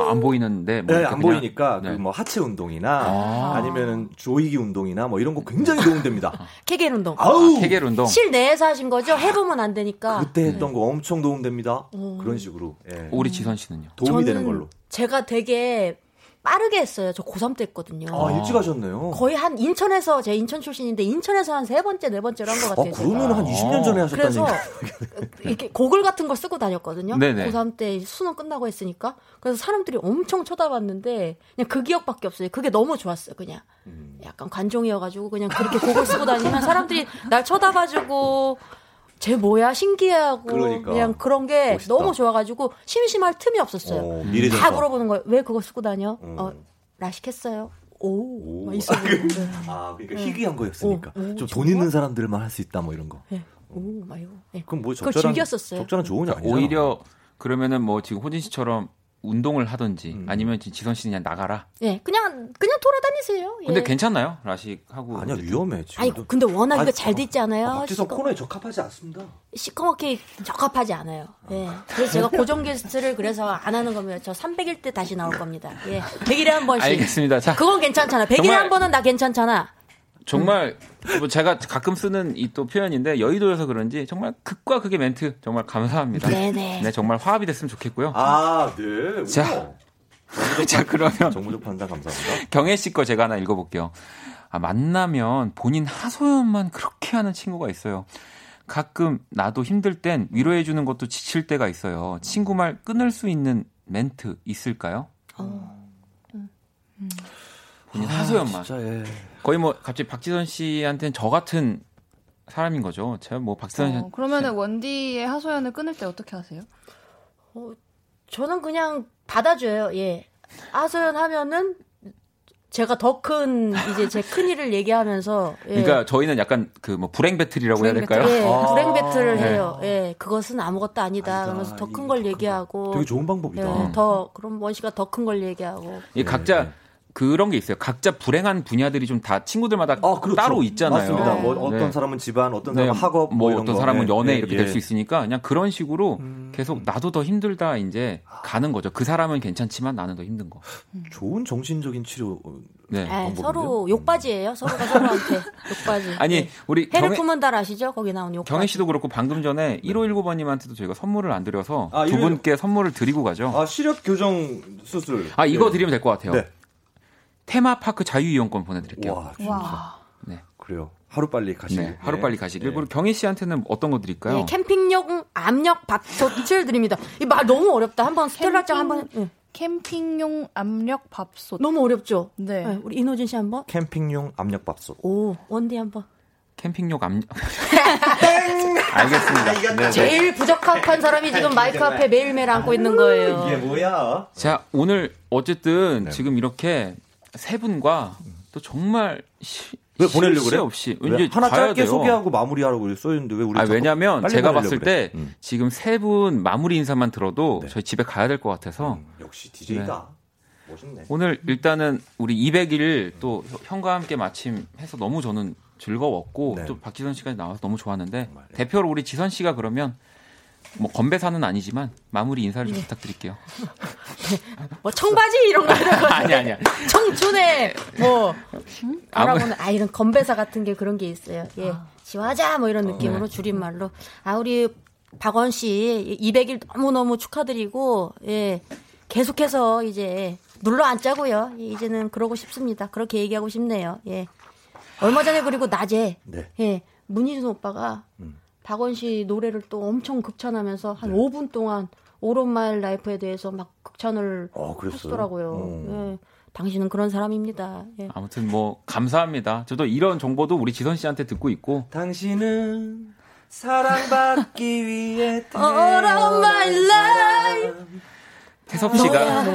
아, 안 보이는데 뭐 네, 안 그냥- 보이니까 네. 그뭐 하체 운동이나 아. 아니면은 조이기 운동이나 뭐 이런 거 굉장히 도움됩니다. 케겔 운동. 아우 아, 케겔 운동. 실내에서 하신 거죠? 해보면 안 되니까. 그때 했던 거 엄청 도움됩니다. 어. 그런 식으로 예. 우리 지선 씨는요? 도움이 저는 되는 걸로. 제가 되게 빠르게 했어요. 저 고3 때 했거든요. 아 일찍 하셨네요. 거의 한 인천에서 제 인천 출신인데 인천에서 한 세 번째 네 번째로 한것아 같아요. 그러면 제가. 한 20년 전에 하셨다는 그래서. 이렇게 고글 같은 걸 쓰고 다녔거든요. 네네. 고3 때 수능 끝나고 했으니까. 그래서 사람들이 엄청 쳐다봤는데 그냥 그 기억밖에 없어요. 그게 너무 좋았어요. 그냥 음. 약간 관종이어가지고 그냥 그렇게 고글 쓰고 다니면 사람들이 날 쳐다봐주고 쟤 뭐야 신기해하고 그러니까. 그냥 그런 게 멋있다. 너무 좋아가지고 심심할 틈이 없었어요. 어, 다. 물어보는 거예요. 왜 그거 쓰고 다녀? 음. 어, 라식했어요. 오, 오. 막 있어 보이고. 아 그러니까 네. 희귀한 거였으니까 오, 오, 좀돈 정말? 있는 사람들만 할 수 있다 뭐 이런 거. 네. 오, 막 이거. 네. 그럼 뭐 그걸 적절한 즐겼었어요. 적절한 조언이 아니죠. 오히려 그러면은 뭐 지금 호진 씨처럼 운동을 하든지 음. 아니면 지선 씨는 그냥 나가라. 예, 그냥 그냥 돌아다니세요. 예. 근데 괜찮나요? 라식 하고 아니야 위험해 지금. 아니 근데 워낙 이거 아니, 잘돼 있지 않아요? 아, 박지성 시커- 코너에 적합하지 않습니다. 시커멓게 적합하지 않아요. 예. 그래서 제가 고정 게스트를 그래서 안 하는 겁니다. 저 300일 때 다시 나올 겁니다. 예. 100일에 한 번씩. 알겠습니다. 자, 그건 괜찮잖아. 100일에 정말- 한 번은 나 괜찮잖아. 정말 뭐 제가 가끔 쓰는 이 또 표현인데 여의도여서 그런지 정말 극과 극의 멘트 정말 감사합니다. 네네. 네, 정말 화합이 됐으면 좋겠고요. 아 네. 자. 우와. 자, 그러면 정무적 판단 감사합니다. 경혜 씨 거 제가 하나 읽어볼게요. 아, 만나면 본인 하소연만 그렇게 하는 친구가 있어요. 가끔 나도 힘들 땐 위로해주는 것도 지칠 때가 있어요. 친구 말 끊을 수 있는 멘트 있을까요? 본인 하소연만. 진짜 예. 거의 뭐 갑자기 박지선 씨한테는 저 같은 사람인 거죠. 제가 뭐 박지선 씨 어, 그러면은 원디의 하소연을 끊을 때 어떻게 하세요? 저는 그냥 받아줘요. 예. 하소연 하면은 제가 더 큰 이제 제 큰 일을 얘기하면서 예. 그러니까 저희는 약간 그 뭐 불행 배틀이라고 해야 불행 될까요? 예, 아. 불행 배틀을 네. 해요. 예, 그것은 아무것도 아니다. 아니다. 그러면서 더 이게 큰걸더큰 얘기하고, 되게 좋은 방법이다. 예, 더 그럼 원 씨가 더 큰 걸 얘기하고. 이 각자 네. 그런 게 있어요. 각자 불행한 분야들이 좀 다 친구들마다 아, 그렇죠. 따로 있잖아요. 맞습니다. 네. 뭐 어떤 네. 사람은 집안, 어떤 네, 사람은 학업, 뭐, 뭐, 이런 어떤 거. 사람은 예, 연애 예, 이렇게 예. 될수 있으니까 그냥 그런 식으로 음. 계속 나도 더 힘들다 이제 가는 거죠. 그 사람은 괜찮지만 나는 더 힘든 거. 좋은 정신적인 치료. 네. 예, 방법인데요? 서로 욕바지예요. 서로가 서로한테 욕바지. 아니 예. 우리 해를 품은 달 아시죠? 거기 나온 욕바지. 경혜 씨도 그렇고 방금 전에 1519번님한테도 저희가 선물을 안 드려서 아, 두 이거- 분께 선물을 드리고 가죠. 아 시력 교정 수술. 아 이거 예. 드리면 될 것 같아요. 네. 테마파크 자유이용권 보내드릴게요. 와, 진짜. 와. 네. 그래요. 하루 빨리 가시길. 네, 하루 빨리 가시길. 그리고 경희 씨한테는 어떤 거 드릴까요? 네, 캠핑용 압력 밥솥을 드립니다. 이 말 너무 어렵다. 한번 스텔라장 한번. 예. 캠핑용 압력 밥솥. 너무 어렵죠? 네. 네, 우리 이노진 씨 한번. 캠핑용 압력 밥솥. 오, 원디 한번. 캠핑용 압력. 알겠습니다. 네, 네. 제일 부적합한 사람이 지금 마이크 앞에 매일매일 앉고 있는 거예요. 이게 뭐야? 자, 오늘 어쨌든 지금 이렇게 세 분과 또 정말 시, 왜 보내려고 쉴 그래? 새 없이 왜? 하나 짧게 돼요. 소개하고 마무리하라고 써있는데 왜 우리 아, 왜냐면 빨리 제가 봤을 그래? 때 음. 지금 세 분 마무리 인사만 들어도 네. 저희 집에 가야 될 것 같아서 역시 DJ다. 멋있네. 오늘 일단은 우리 200일 또 형과 함께 마침 해서 너무 저는 즐거웠고 네. 또 박지선 씨까지 나와서 너무 좋았는데 정말, 네. 대표로 우리 지선 씨가 그러면 뭐 건배사는 아니지만 마무리 인사를 좀 부탁드릴게요. 뭐 청바지 이런 거. 아니 아니야. 청춘의 뭐 아무- 알아보는 아 이런 건배사 같은 게 그런 게 있어요. 예. 지화자 뭐 이런 느낌으로 네. 줄임말로 아 우리 박원 씨 200일 너무 너무 축하드리고 예. 계속해서 이제 눌러 앉자고요. 예, 이제는 그러고 싶습니다. 그렇게 얘기하고 싶네요. 예. 얼마 전에 그리고 낮에 네. 예. 문희준 오빠가 음. 박원 씨 노래를 또 엄청 극찬하면서 한 네. 5분 동안 오른마일 라이프에 대해서 막 극찬을 어, 그랬어요? 하시더라고요. 어. 예. 당신은 그런 사람입니다. 예. 아무튼 뭐 감사합니다. 저도 이런 정보도 우리 지선 씨한테 듣고 있고 당신은 사랑받기 위해 All of my life. 태섭 씨가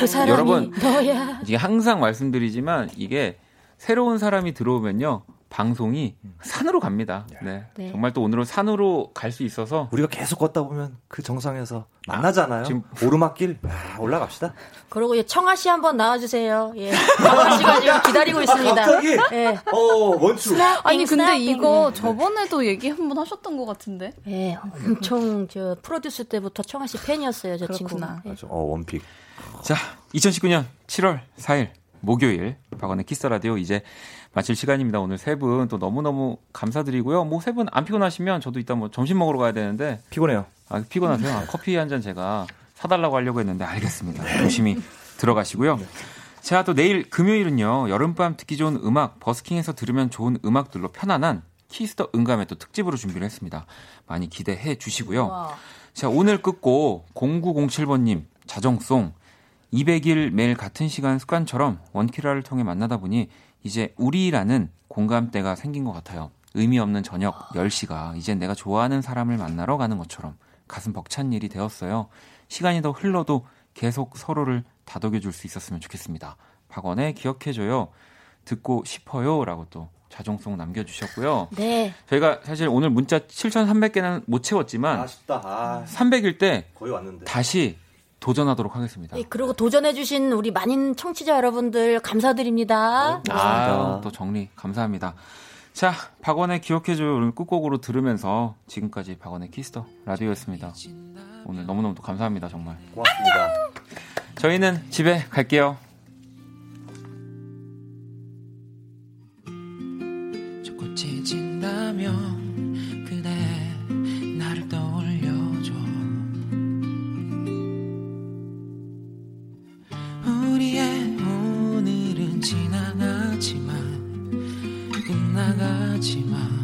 그 사람이 여러분. 너야. 이게 항상 말씀드리지만 이게 새로운 사람이 들어오면요 방송이 산으로 갑니다. 네. 네. 정말 또 오늘은 산으로 갈 수 있어서 우리가 계속 걷다 보면 그 정상에서 만나잖아요. 지금- 오르막길 아, 올라갑시다. 그리고 예, 청아 씨 한번 나와주세요. 예. 박원 씨가 지금 기다리고 있습니다. 갑자기? 예. 어 원추. 아니 근데 스나핑. 이거 저번에도 얘기 한 번 하셨던 것 같은데. 예, 엄청 저 프로듀스 때부터 청아 씨 팬이었어요, 저 그렇구나. 친구가. 예. 어 원픽. 자 2019년 7월 4일 목요일 박원의 키스 라디오 이제 마칠 시간입니다. 오늘 세 분 또 너무 너무 감사드리고요. 뭐 세 분 안 피곤하시면 저도 이따 뭐 점심 먹으러 가야 되는데 피곤해요. 아, 피곤하세요? 아, 커피 한 잔 제가 사달라고 하려고 했는데 알겠습니다. 조심히 들어가시고요. 자, 또 내일 금요일은요. 여름밤 듣기 좋은 음악, 버스킹에서 들으면 좋은 음악들로 편안한 키스터 응감의 또 특집으로 준비를 했습니다. 많이 기대해 주시고요. 자, 오늘 끝곡 0907번님 자정송 200일 매일 같은 시간 습관처럼 원키라를 통해 만나다 보니 이제 우리라는 공감대가 생긴 것 같아요. 의미 없는 저녁 10시가 이제 내가 좋아하는 사람을 만나러 가는 것처럼 가슴 벅찬 일이 되었어요. 시간이 더 흘러도 계속 서로를 다독여줄 수 있었으면 좋겠습니다. 박원의 기억해줘요. 듣고 싶어요. 라고 또 자정송 남겨주셨고요. 네. 저희가 사실 오늘 문자 7,300개는 못 채웠지만 아쉽다. 아, 300일 때 거의 왔는데. 다시 도전하도록 하겠습니다. 예, 그리고 도전해주신 우리 많은 청취자 여러분들 감사드립니다. 아, 또 정리 감사합니다. 자, 박원의 기억해줘요. 오늘 끝곡으로 들으면서 지금까지 박원의 키스 더 라디오였습니다. 오늘 너무너무 또 감사합니다, 정말. 고맙습니다. 저희는 집에 갈게요. 꽃해진다면 지나가지만 끝나가지만